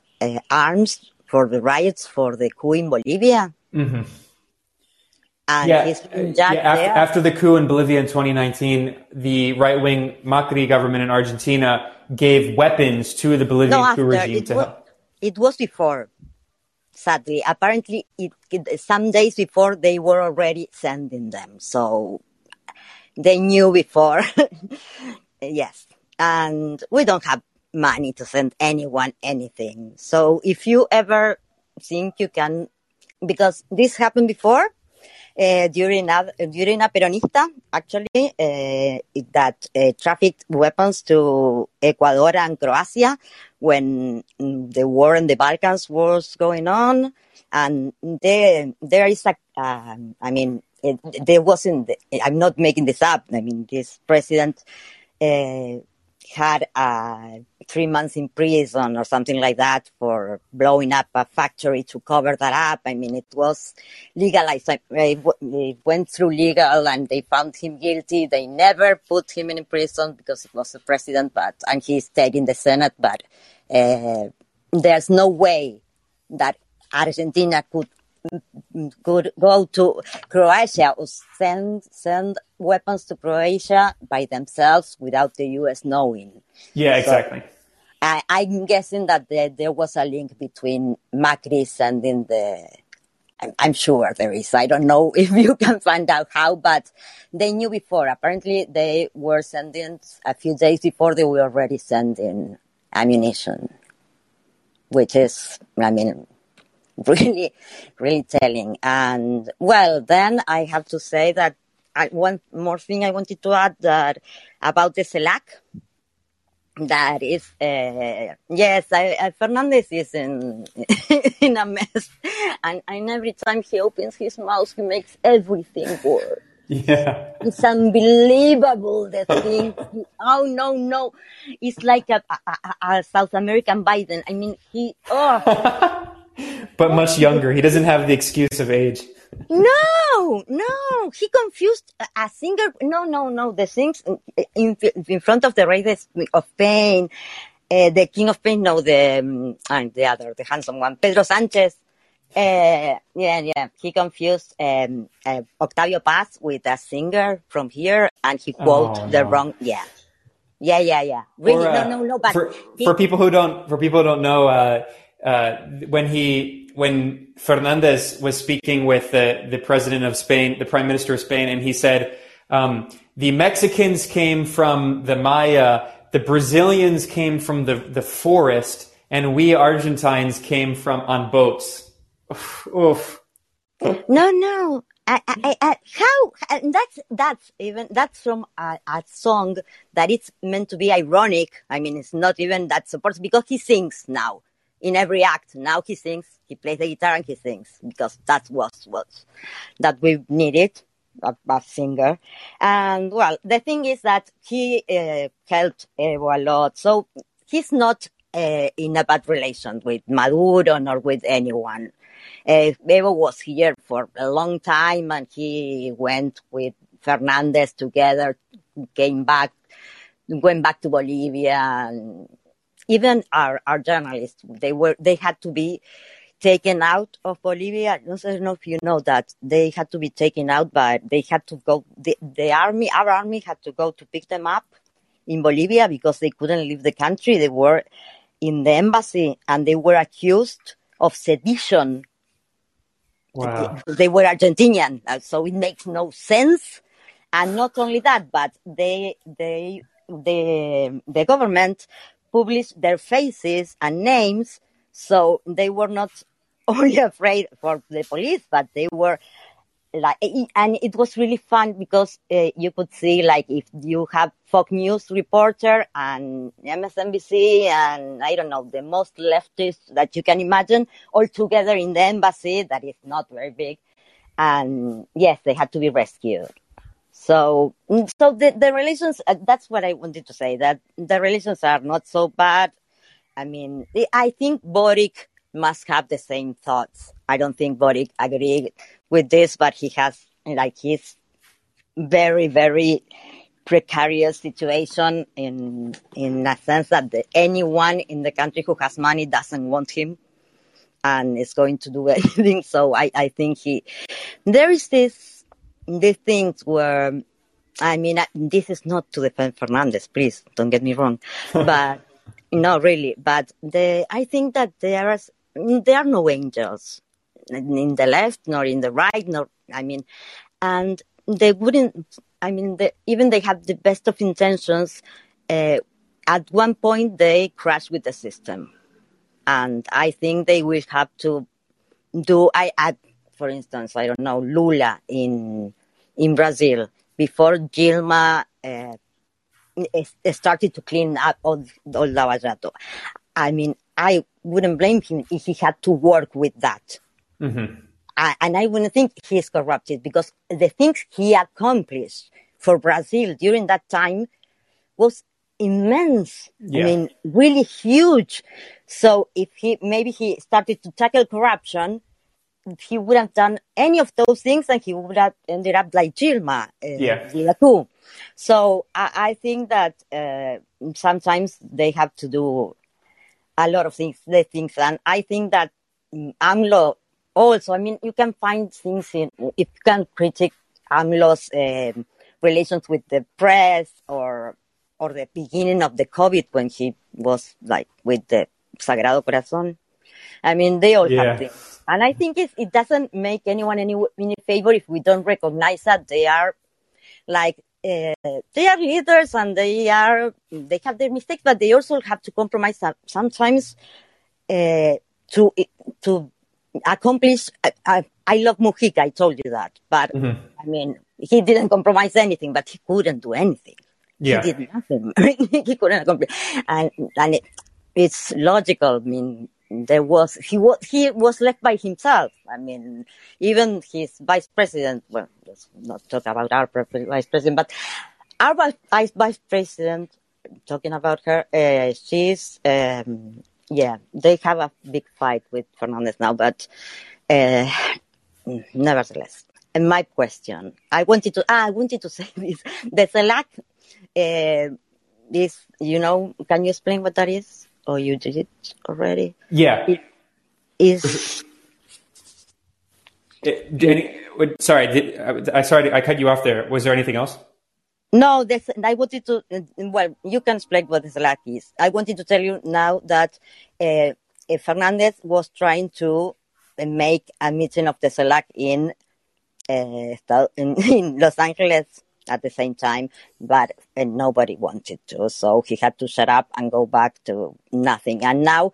arms for the riots for the coup in Bolivia. hmm And Yeah, yeah. After, after the coup in Bolivia in 2019, the right-wing Macri government in Argentina gave weapons to the Bolivian No, coup regime it to was, help. it was before. Sadly, apparently, it, it some days before they were already sending them, so they knew before. yes, and we don't have money to send anyone anything. So if you ever think you can, because this happened before, uh, during a, during a peronista, actually, uh, that uh, trafficked weapons to Ecuador and Croatia when mm, the war in the Balkans was going on, and there there is a, um, I mean, it, there wasn't. I'm not making this up. I mean, this president uh, had uh, three months in prison or something like that for blowing up a factory to cover that up. I mean, it was legalized. It it went through legal and they found him guilty. They never put him in prison because he was the president, but, and he stayed in the Senate, but uh, there's no way that Argentina could could go to Croatia or send send weapons to Croatia by themselves without the U.S. knowing. Yeah, exactly. I, I'm guessing that there, there was a link between Macri sending the. I'm, I'm sure there is. I don't know if you can find out how, but they knew before. Apparently, they were sending a few days before they were already sending ammunition, which is, I mean, really, really telling. And well, then I have to say that I, one more thing I wanted to add that about the CELAC. That is, uh, yes, I, I, Fernandez is in in a mess, and, and every time he opens his mouth, he makes everything worse. Yeah. It's unbelievable the thing. Oh no, no! It's like a, a, a, a South American Biden. I mean, he oh. But much younger. He doesn't have the excuse of age. No, no, he confused a- singer. No, no, no. The things in in front of the de- of pain, uh, the King of pain. No, the um, and the other, the handsome one, Pedro Sanchez. Uh, yeah, yeah. He confused um, uh, Octavio Paz with a singer from here, and he quoted Oh, the wrong. Yeah, yeah, yeah, yeah. Really? Or, uh, no, no, no. But for, he- for people who don't for people who don't know, uh, when he when Fernandez was speaking with the the president of Spain, the prime minister of Spain, and he said um, the Mexicans came from the Maya, the Brazilians came from the the forest, and we Argentines came from on boats. Oof. oof. No, no. I, I, I, how? That's that's even that's from a, a song that it's meant to be ironic. I mean, it's not even that supports because he sings now. In every act. Now he sings, he plays the guitar and he sings because that was what that we needed a, a singer. And well, the thing is that he uh, helped Evo a lot. So he's not uh, in a bad relation with Maduro nor with anyone. Uh, Evo was here for a long time and he went with Fernandez together, came back, went back to Bolivia. And even our, our journalists, they were, they had to be taken out of Bolivia. I don't know if you know that they had to be taken out, but they had to go, the, the army, our army had to go to pick them up in Bolivia because they couldn't leave the country. They were in the embassy and they were accused of sedition. Wow. They were Argentinian, so it makes no sense. And not only that, but they, they, the, the government published their faces and names, so they were not only afraid for the police, but they were like, and it was really fun because uh, you could see like if you have Fox News reporter and MSNBC and I don't know the most leftist that you can imagine all together in the embassy that is not very big, and yes, they had to be rescued. So, so the, the relations, uh, that's what I wanted to say, that the relations are not so bad. I mean, I think Boric must have the same thoughts. I don't think Boric agreed with this, but he has like his very, very precarious situation in in a sense that the, anyone in the country who has money doesn't want him and is going to do anything. So I, I think he there is this these things were, I mean I, this is not to defend Fernandez, please don't get me wrong, but no, really. But the I think that there are there are no angels in the left nor in the right nor I mean, and they wouldn't. I mean, the, even they have the best of intentions. Uh, at one point, they crash with the system, and I think they will have to do. I, I for instance, I don't know Lula in in Brazil before Dilma uh, started to clean up all all Lava Jato. I mean, I wouldn't blame him if he had to work with that. Mm-hmm. I, and I wouldn't think he's corrupted because the things he accomplished for Brazil during that time was immense. Yeah. I mean, really huge. So if he, maybe he started to tackle corruption, he would have done any of those things and he would have ended up like Dilma Uh, Yeah. So I, I think that uh, sometimes they have to do a lot of things, the things, and I think that mm, AMLO also. I mean, you can find things in if you can critique AMLO's um relations with the press or or the beginning of the COVID when he was like with the Sagrado Corazon. I mean, they all Yeah. have things. And I think it, it doesn't make anyone any, any favor if we don't recognize that they are like, uh, they are leaders and they are, they have their mistakes, but they also have to compromise sometimes, uh, to, to accomplish, I, I, I love Mujica, I told you that, but Mhm. I mean, he didn't compromise anything, but he couldn't do anything. Yeah. He did nothing. he couldn't accomplish. And, and it, it's logical. I mean, there was, he was, he was left by himself. I mean, even his vice president, well, let's not talk about our vice president, but our vice, vice- president, talking about her, uh, she's, um, yeah, they have a big fight with Fernandez now, but, uh, nevertheless. And my question, I wanted to, ah, I wanted to say this. The CELAC, uh, is, you know, can you explain what that is? Or you did it already? Yeah. Is, It- did any- sorry, did, I, I sorry I cut you off there. Was there anything else? no, this, I wanted to, well, you can explain what the CELAC is. I wanted to tell you now that, uh, uh, Fernandez was trying to uh, make a meeting of the CELAC in, uh, in, in Los Angeles at the same time, but nobody wanted to. So he had to shut up and go back to nothing. And now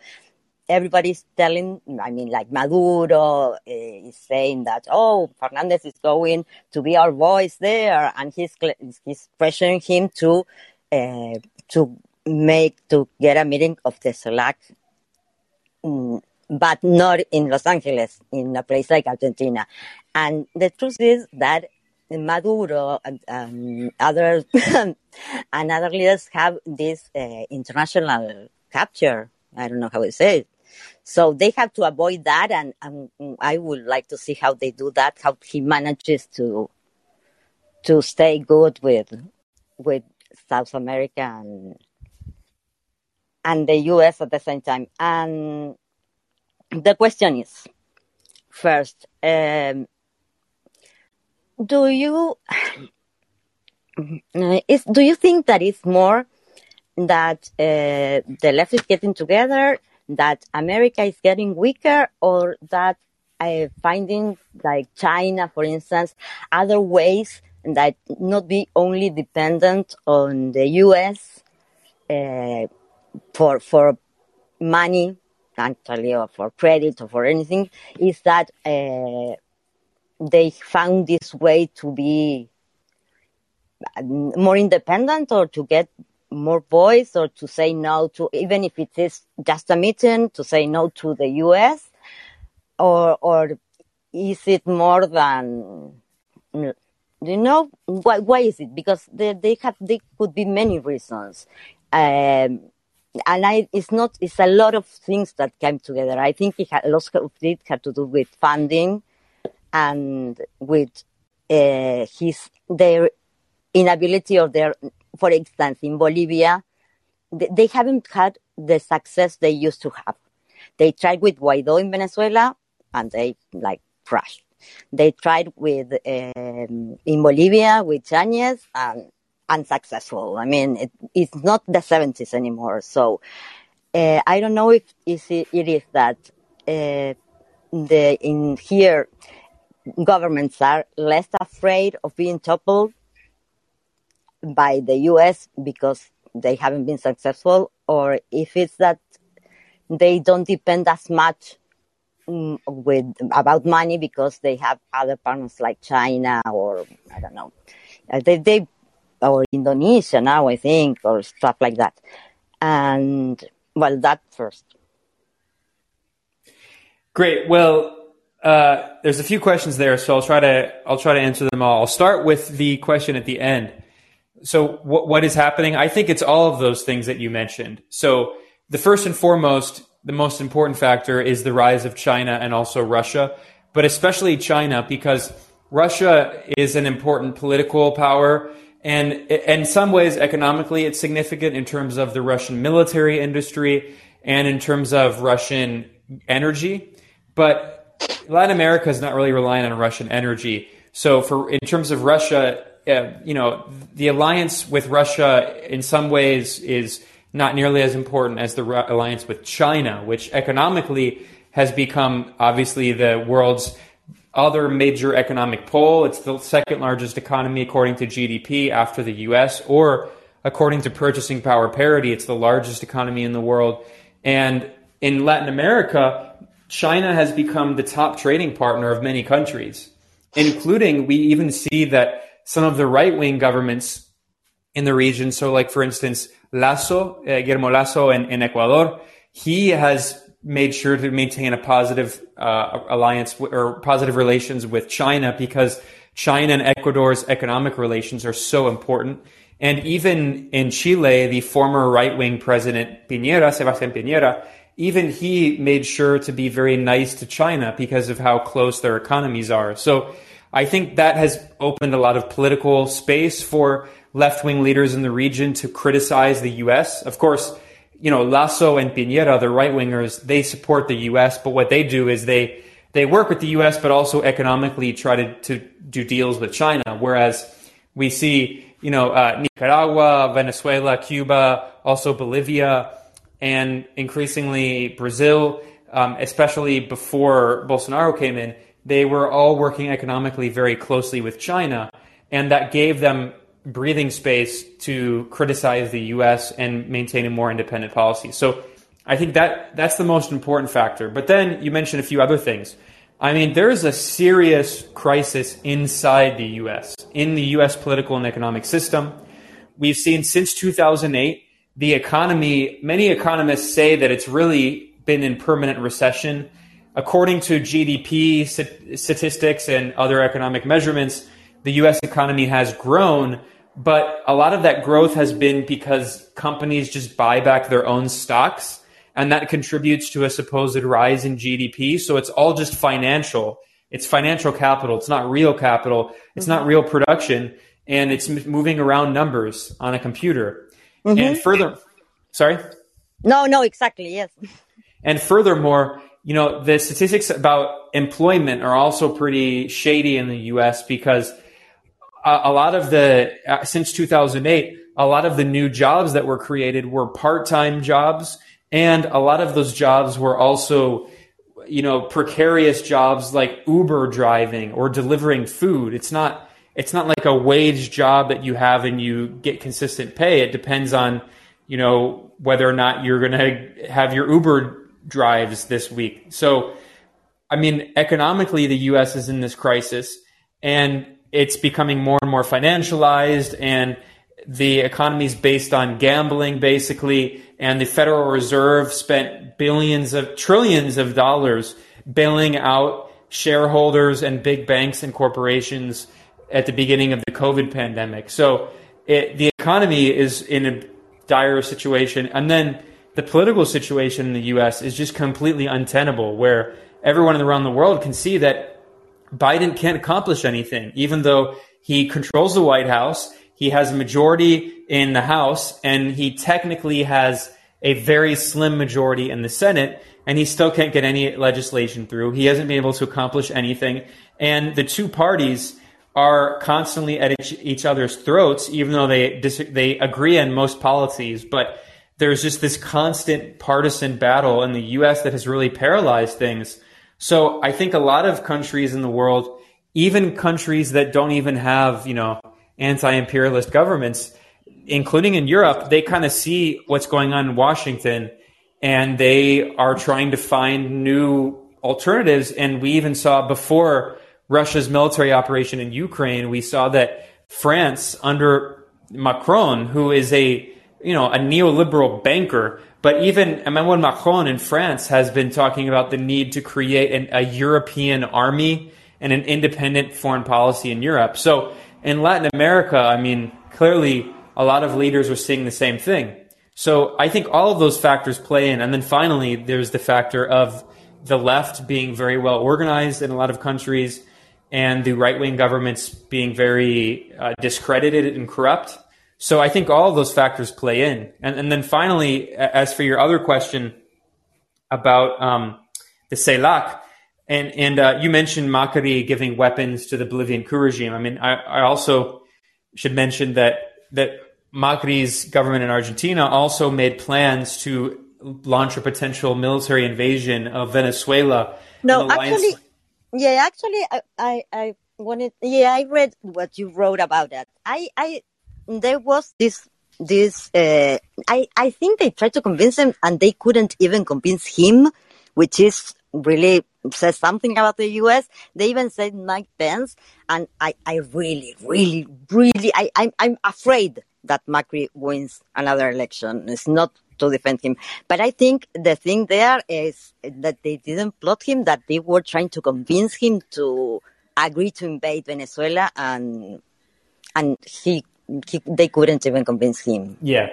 everybody's telling, I mean, like Maduro uh, is saying that, oh, Fernandez is going to be our voice there, and he's he's pressuring him to uh, to make to get a meeting of the CELAC mm, but not in Los Angeles, in a place like Argentina. And the truth is that Maduro and um, other and other leaders have this uh, international capture. I don't know how to say it. So they have to avoid that, and, and I would like to see how they do that. How he manages to to stay good with with South America and and the US at the same time. And the question is, first, um, do you is do you think that it's more that uh, the left is getting together, that America is getting weaker, or that uh, finding like China, for instance, other ways that not be only dependent on the U.S. Uh, for for money, actually, or for credit or for anything, is that uh, they found this way to be more independent or to get more voice or to say no to even if it is just a meeting to say no to the US or or is it more than you know why why is it? Because they they have they could be many reasons. Um, and I, it's not, it's a lot of things that came together. I think it had, a lot of it had to do with funding and with uh, his, their inability of their, for instance, in Bolivia, they, they haven't had the success they used to have. They tried with Guaido in Venezuela and they like crashed. They tried with um, in Bolivia with Áñez and unsuccessful. I mean, it, it's not the 70s anymore. So uh, I don't know if it is that uh, the in here governments are less afraid of being toppled by the U.S. because they haven't been successful, or if it's that they don't depend as much um, with about money because they have other partners like China or I don't know. Uh, they they or Indonesia now, I think, or stuff like that. And well, that first. Great. Well, uh, there's a few questions there, so I'll try to I'll try to answer them all. I'll start with the question at the end. So, what what is happening? I think it's all of those things that you mentioned. So, the first and foremost, the most important factor is the rise of China and also Russia, but especially China because Russia is an important political power and in some ways, economically, it's significant in terms of the Russian military industry and in terms of Russian energy. But Latin America is not really relying on Russian energy. So, for in terms of Russia, uh, you know, the alliance with Russia in some ways is not nearly as important as the alliance with China, which economically has become obviously the world's other major economic pole. It's the second largest economy according to GDP after the US, or according to purchasing power parity, it's the largest economy in the world. And in Latin America, China has become the top trading partner of many countries, including we even see that some of the right wing governments in the region, so like for instance, Lasso, uh, Guillermo Lasso in, in Ecuador, he has made sure to maintain a positive uh, alliance w- or positive relations with China because China and Ecuador's economic relations are so important. And even in Chile, the former right wing president Piñera, Sebastián Piñera, even he made sure to be very nice to China because of how close their economies are. So I think that has opened a lot of political space for left wing leaders in the region to criticize the U.S. Of course, you know, Lasso and Piñera, the right wingers, they support the U.S., but what they do is they they work with the U.S., but also economically try to, to do deals with China. Whereas we see, you know, uh, Nicaragua, Venezuela, Cuba, also Bolivia, and increasingly Brazil, um, especially before Bolsonaro came in, they were all working economically very closely with China, and that gave them breathing space to criticize the U.S. and maintain a more independent policy. So I think that that's the most important factor. But then you mentioned a few other things. I mean, there is a serious crisis inside the U.S. in the U.S. political and economic system. We've seen since 2008 the economy. Many economists say that it's really been in permanent recession. According to GDP statistics and other economic measurements, the US economy has grown, but a lot of that growth has been because companies just buy back their own stocks, and that contributes to a supposed rise in GDP. So it's all just financial. It's financial capital. It's not real capital. It's not mm-hmm. real production, and it's moving around numbers on a computer. Mm-hmm. And further, sorry? No, no, exactly. Yes. And furthermore, you know, the statistics about employment are also pretty shady in the US because a, a lot of the, uh, since 2008, a lot of the new jobs that were created were part time jobs. And a lot of those jobs were also, you know, precarious jobs like Uber driving or delivering food. It's not, it's not like a wage job that you have and you get consistent pay. It depends on, you know, whether or not you're going to have your Uber drives this week. So, I mean, economically, the U.S. is in this crisis and it's becoming more and more financialized and the economy is based on gambling basically. And the Federal Reserve spent billions of trillions of dollars bailing out shareholders and big banks and corporations at the beginning of the COVID pandemic. So it, the economy is in a dire situation. And then the political situation in the US is just completely untenable, where everyone around the world can see that Biden can't accomplish anything, even though he controls the White House, he has a majority in the House, and he technically has a very slim majority in the Senate, and he still can't get any legislation through. He hasn't been able to accomplish anything. And the two parties are constantly at each, each other's throats, even though they dis- they agree on most policies. But there's just this constant partisan battle in the U.S. that has really paralyzed things. So I think a lot of countries in the world, even countries that don't even have you know anti-imperialist governments, including in Europe, they kind of see what's going on in Washington, and they are trying to find new alternatives. And we even saw before Russia's military operation in Ukraine, we saw that France under Macron, who is a you know a neoliberal banker, but even Emmanuel Macron in France has been talking about the need to create an, a European army and an independent foreign policy in Europe. So in Latin America, I mean, clearly a lot of leaders are seeing the same thing. So I think all of those factors play in. And then finally, there's the factor of the left being very well organized in a lot of countries and the right wing governments being very uh, discredited and corrupt. So I think all of those factors play in. And, and then finally, as for your other question about um, the CELAC, and, and uh, you mentioned Macri giving weapons to the Bolivian coup regime. I mean, I, I also should mention that that Macri's government in Argentina also made plans to launch a potential military invasion of Venezuela. No, actually, yeah, actually, I, I, I wanted, yeah, I read what you wrote about that. I, I, there was this, this, uh, I, I think they tried to convince him and they couldn't even convince him, which is really says something about the U.S. They even said Mike Pence, and I, I really, really, really, I, I'm, I'm afraid that Macri wins another election. It's not to defend him. But I think the thing there is that they didn't plot him, that they were trying to convince him to agree to invade Venezuela and and he, he they couldn't even convince him. Yeah.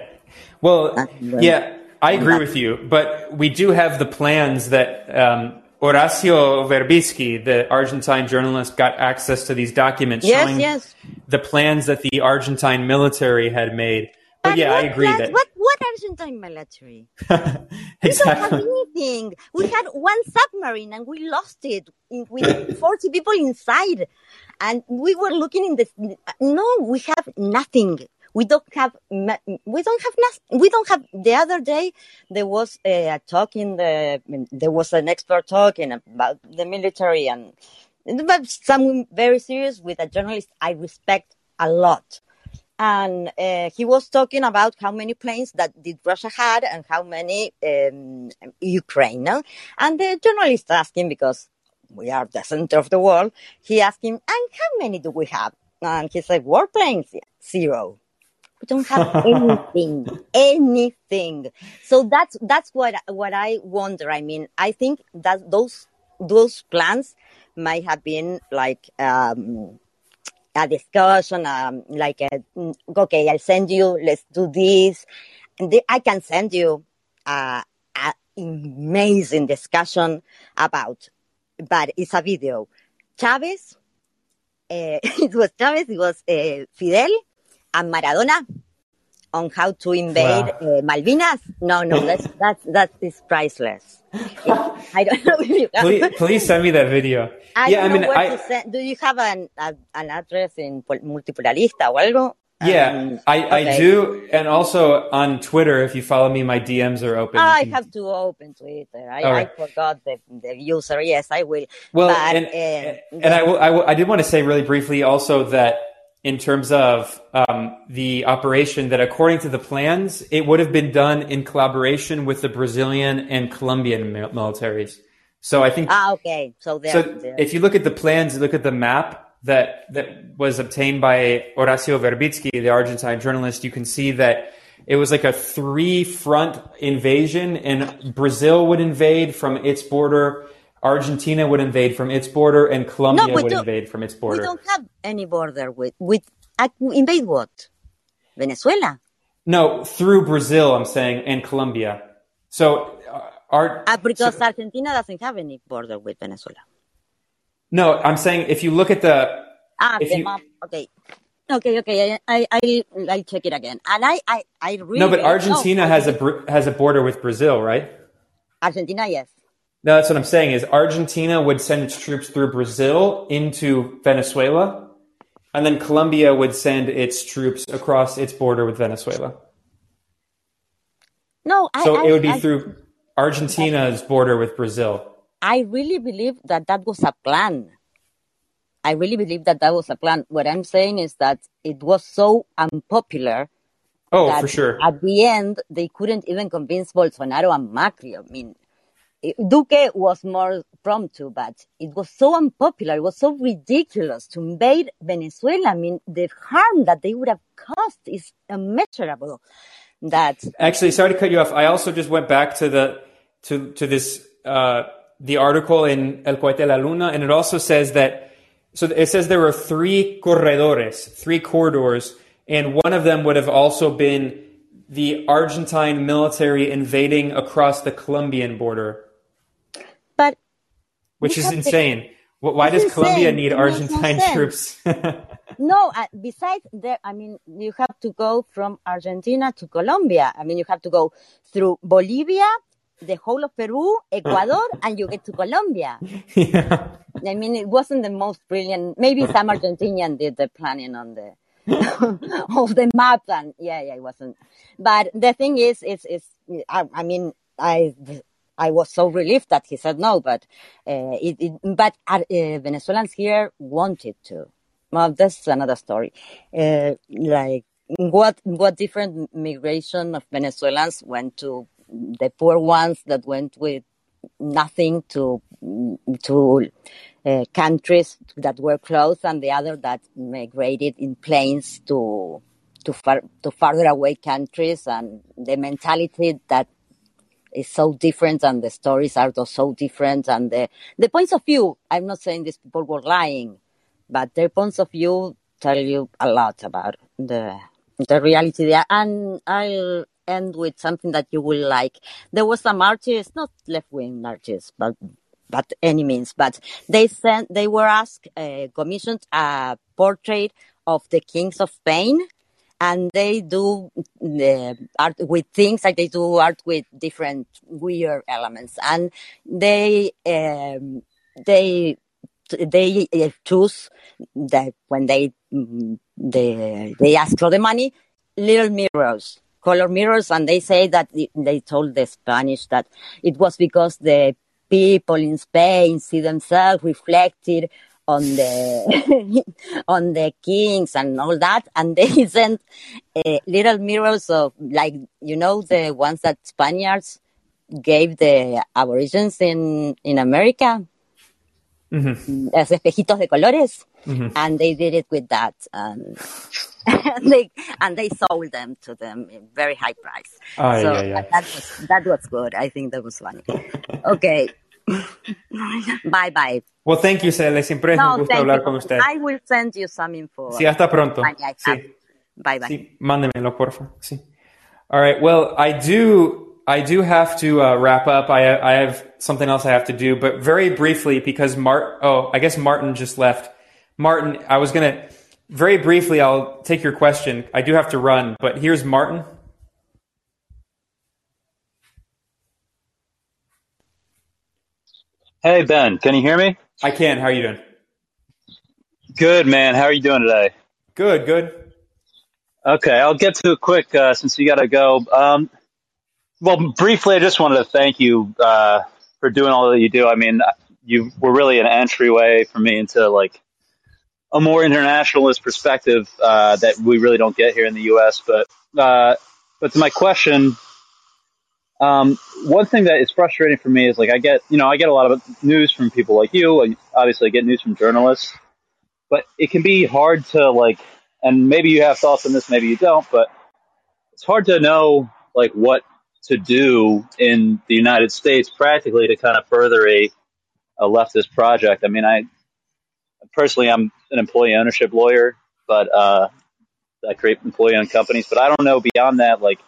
Well, ah, yeah, I agree with you, but we do have the plans that um, Horacio Verbitsky, the Argentine journalist, got access to these documents yes, showing yes. the plans that the Argentine military had made. But, but yeah, I agree plans, that what what Argentine military? exactly. We don't have anything. We had one submarine and we lost it with forty people inside, and we were looking in the. No, we have nothing we don't have we don't have we don't have the other day there was a talk in the there was an expert talking about the military and but something very serious with a journalist I respect a lot and uh, he was talking about how many planes that did Russia had and how many um, Ukraine. No? And the journalist asked him because we are the center of the world. He asked him, "And how many do we have?" And he said, "Warplanes, zero We don't have anything, anything. So that's that's what what I wonder. I mean, I think that those those plans might have been like um, a discussion, um, like a, mm, okay, I'll send you, let's do this. And I can send you a, a amazing discussion about, but it's a video. Chavez, uh, it was Chavez, it was uh, Fidel and Maradona on how to invade Wow. uh, Malvinas. No, no, that's, that's, that is priceless. I don't know if you have- please, please send me that video. I yeah, I mean, I, send. Do you have an a, an address in Pol- Multipolarista o algo? yeah, Um, I, I do, and also on Twitter, if you follow me, my DMs are open. Ah, I have to open Twitter. I, All I forgot the, the user. Yes, I will. Well, But, and, uh, and I, will, I, will, I did want to say really briefly also that in terms of um, the operation, that according to the plans, it would have been done in collaboration with the Brazilian and Colombian mil- militaries. So I think Ah, okay. So there. So there. if you look at the plans, look at the map that that was obtained by Horacio Verbitsky, the Argentine journalist, you can see that it was like a three front invasion and Brazil would invade from its border, Argentina would invade from its border, and Colombia we would invade from its border. we don't have any border with with uh, invade what? Venezuela. No, through Brazil, I'm saying, and Colombia. So uh, our Ah, because so- Argentina doesn't have any border with Venezuela. no, I'm saying if you look at the Ah, If the you- map. Okay. Okay, okay. I, I, I'll check it again. And I, I, I really. no, but Argentina I has a has a border with Brazil, right? Argentina, yes. No, that's what I'm saying. Is Argentina would send its troops through Brazil into Venezuela, and then Colombia would send its troops across its border with Venezuela. No, I, So I, it would be I, through Argentina's border with Brazil. I really believe that that was a plan. I really believe that that was a plan. What I'm saying is that it was so unpopular Oh, that for sure. at the end they couldn't even convince Bolsonaro and Macri. I mean, Duque was more prompt to, but it was so unpopular. It was so ridiculous to invade Venezuela. I mean, the harm that they would have caused is immeasurable. That Actually, sorry to cut you off. I also just went back to the to to this uh, the article in El Cohete la Luna, and it also says that so it says there were three corredores, three corridors, and one of them would have also been the Argentine military invading across the Colombian border, which is insane. Wh- Why does Colombia need It makes no Argentine troops? No, uh, besides that, I mean, you have to go from Argentina to Colombia. I mean, you have to go through Bolivia, the whole of Peru, Ecuador, and you get to Colombia. yeah. I mean, it wasn't the most brilliant. Maybe some Argentinian did the planning on the of the map, and yeah, yeah, it wasn't. But the thing is, it's, it's. I, I mean, I. I was so relieved that he said no, but uh, it, it, but uh, Venezuelans here wanted to. Well, that's another story. Uh, like what what different migration of Venezuelans went to the poor ones that went with nothing to to uh, countries that were close, and the other that migrated in planes to to far to farther away countries, and the mentality that is so different, and the stories are so different, and the the points of view. I'm not saying these people were lying, but their points of view tell you a lot about the the reality there. And I'll end with something that you will like. There was some artists, not left wing artists, but but any means, but they sent they were asked uh, commissioned a portrait of the kings of Spain. And they do the art with things like they do art with different weird elements, and they um, they they uh, choose that when they mm, they they ask for the money, little mirrors, color mirrors, and they say that they told the Spanish that it was because the people in Spain see themselves reflected on the on the kings and all that, and they sent uh, little mirrors of like you know the ones that Spaniards gave the Aborigines in in America Mhm. los espejitos de colores. mm-hmm. and they did it with that, um, and they and they sold them to them very high price. Oh, so yeah, yeah. that was that was good. I think that was funny. Okay. bye bye. Well, thank you, Cele. Siempre es no, un gusto hablar you. con usted. I will send you some info. Sí, hasta pronto. Sí. Bye bye. Sí, mándemelo, porfa. Sí. All right. Well, I do I do have to uh, wrap up. I I have something else I have to do, but very briefly because Mart. Oh, I guess Martin just left. Martin, I was gonna very briefly. I'll take your question. I do have to run, but here's Martin. Hey Ben, can you hear me? I can. How are you doing? Good, man. How are you doing today? Good, good. Okay, I'll get to it quick uh, since you got to go. Um, well, briefly, I just wanted to thank you uh, for doing all that you do. I mean, you were really an entryway for me into like a more internationalist perspective uh, that we really don't get here in the U.S. But uh, but to my question, um, one thing that is frustrating for me is like I get you know I get a lot of news from people like you, and obviously I get news from journalists, but it can be hard to like, and maybe you have thoughts on this, maybe you don't, but it's hard to know like what to do in the United States practically to kind of further a, a leftist project. I mean, I personally, I'm an employee ownership lawyer, but uh, I create employee owned companies. But I don't know beyond that. Like,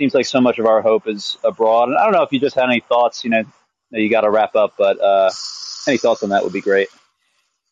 seems like so much of our hope is abroad. And I don't know if you just had any thoughts. You know, you got to wrap up, but uh, any thoughts on that would be great.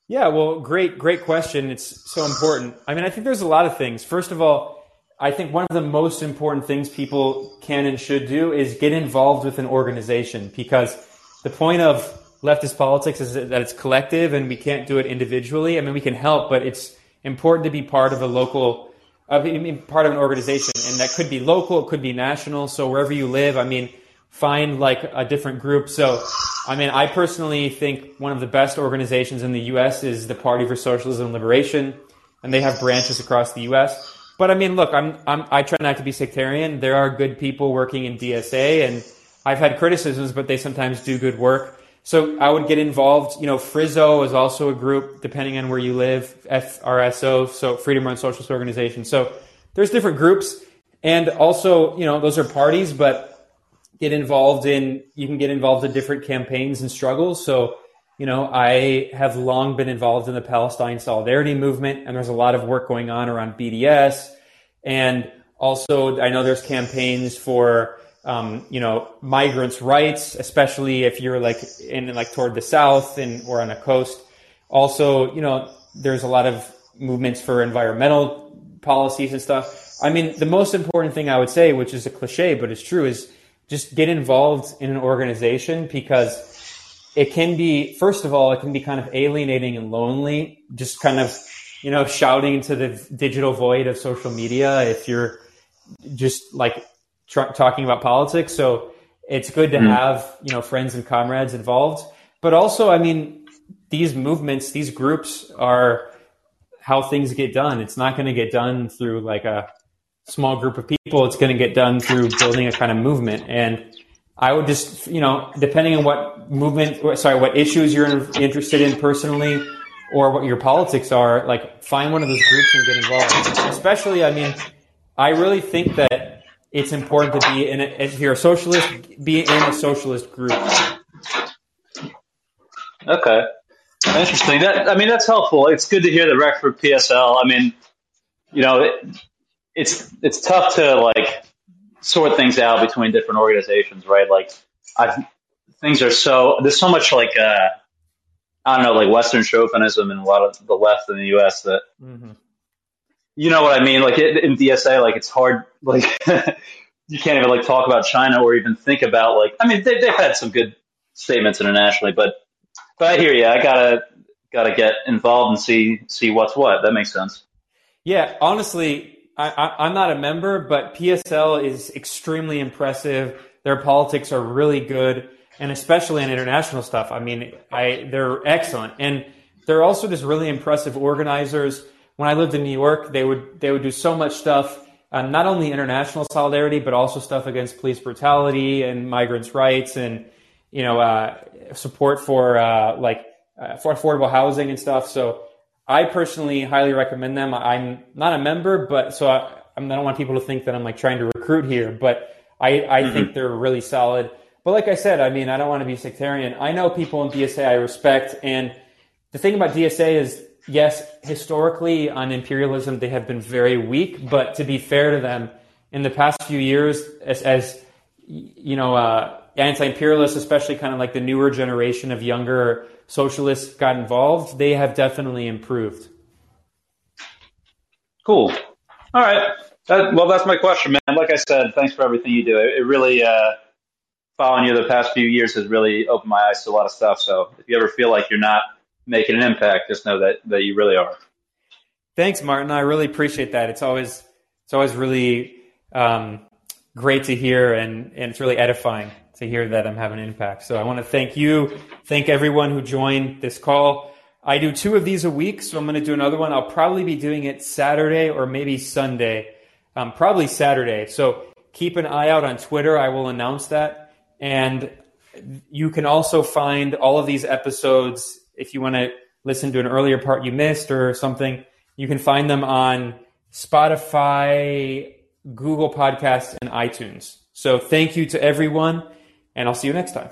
Yeah, well, great, great question. It's so important. I mean, I think there's a lot of things. First of all, I think one of the most important things people can and should do is get involved with an organization because the point of leftist politics is that it's collective and we can't do it individually. I mean, we can help, but it's important to be part of a local, I mean, part of an organization. And that could be local, it could be national. So wherever you live, I mean, find like a different group. So, I mean, I personally think one of the best organizations in the U.S. is the Party for Socialism and Liberation, and they have branches across the U.S. But I mean, look, I'm, I'm, I try not to be sectarian. There are good people working in DSA, and I've had criticisms, but they sometimes do good work. So I would get involved. You know, Frizzo is also a group, depending on where you live. FRSO, so Freedom Road Socialist Organization. So there's different groups, and also, you know, those are parties, but get involved in. You can get involved in different campaigns and struggles. So you know, I have long been involved in the Palestine Solidarity Movement, and there's a lot of work going on around BDS. And also, I know there's campaigns for, um, you know, migrants' rights, especially if you're like in like toward the south and or on a coast. Also, you know, there's a lot of movements for environmental policies and stuff. I mean, the most important thing I would say, which is a cliche, but it's true, is just get involved in an organization because it can be first of all it can be kind of alienating and lonely just kind of you know shouting into the digital void of social media if you're just like tr- talking about politics. So it's good to mm. have you know friends and comrades involved. But also i mean these movements these groups are how things get done. It's not going to get done through like a small group of people. It's going to get done through building a kind of movement. And I would just, you know, depending on what movement, sorry, what issues you're interested in personally, or what your politics are, like find one of those groups and get involved. Especially, I mean, I really think that it's important to be in. A, if you're a socialist, be in a socialist group. Okay, interesting. That I mean, that's helpful. It's good to hear the rec for PSL. I mean, you know, it, it's it's tough to like sort things out between different organizations, right? Like, I've, things are so there's so much like uh, I don't know, like Western chauvinism and a lot of the left in the U.S. that mm-hmm. You know what I mean. Like in DSA, like it's hard, like you can't even like talk about China or even think about like I mean they, they've had some good statements internationally, but but I hear you. I gotta gotta get involved and see see what's what. That makes sense. Yeah, honestly, I, am not a member, but PSL is extremely impressive. Their politics are really good, and especially in international stuff. I mean, I they're excellent, and they're also just really impressive organizers. When I lived in New York, they would they would do so much stuff, uh, not only international solidarity, but also stuff against police brutality and migrants' rights, and you know, uh, support for uh, like uh, for affordable housing and stuff. So I personally highly recommend them. I'm not a member, but so I, I don't want people to think that I'm like trying to recruit here, but I, I mm-hmm. think they're really solid. But like I said, I mean, I don't want to be sectarian. I know people in DSA I respect. And the thing about DSA is, yes, historically on imperialism, they have been very weak. But to be fair to them, in the past few years, as, as you know, uh, anti-imperialists, especially kind of like the newer generation of younger socialists got involved, they have definitely improved. Cool. All right. That, well, that's my question, man. Like I said, thanks for everything you do. It, it really, uh, following you the past few years has really opened my eyes to a lot of stuff. So if you ever feel like you're not making an impact, just know that, that you really are. Thanks, Martin. I really appreciate that. It's always, it's always really, um, great to hear and, and it's really edifying to hear that I'm having an impact. So I want to thank you. Thank everyone who joined this call. I do two of these a week, so I'm going to do another one. I'll probably be doing it Saturday or maybe Sunday, um, probably Saturday. So keep an eye out on Twitter. I will announce that. And you can also find all of these episodes if you want to listen to an earlier part you missed or something. You can find them on Spotify, Google Podcasts, and iTunes. So thank you to everyone, and I'll see you next time.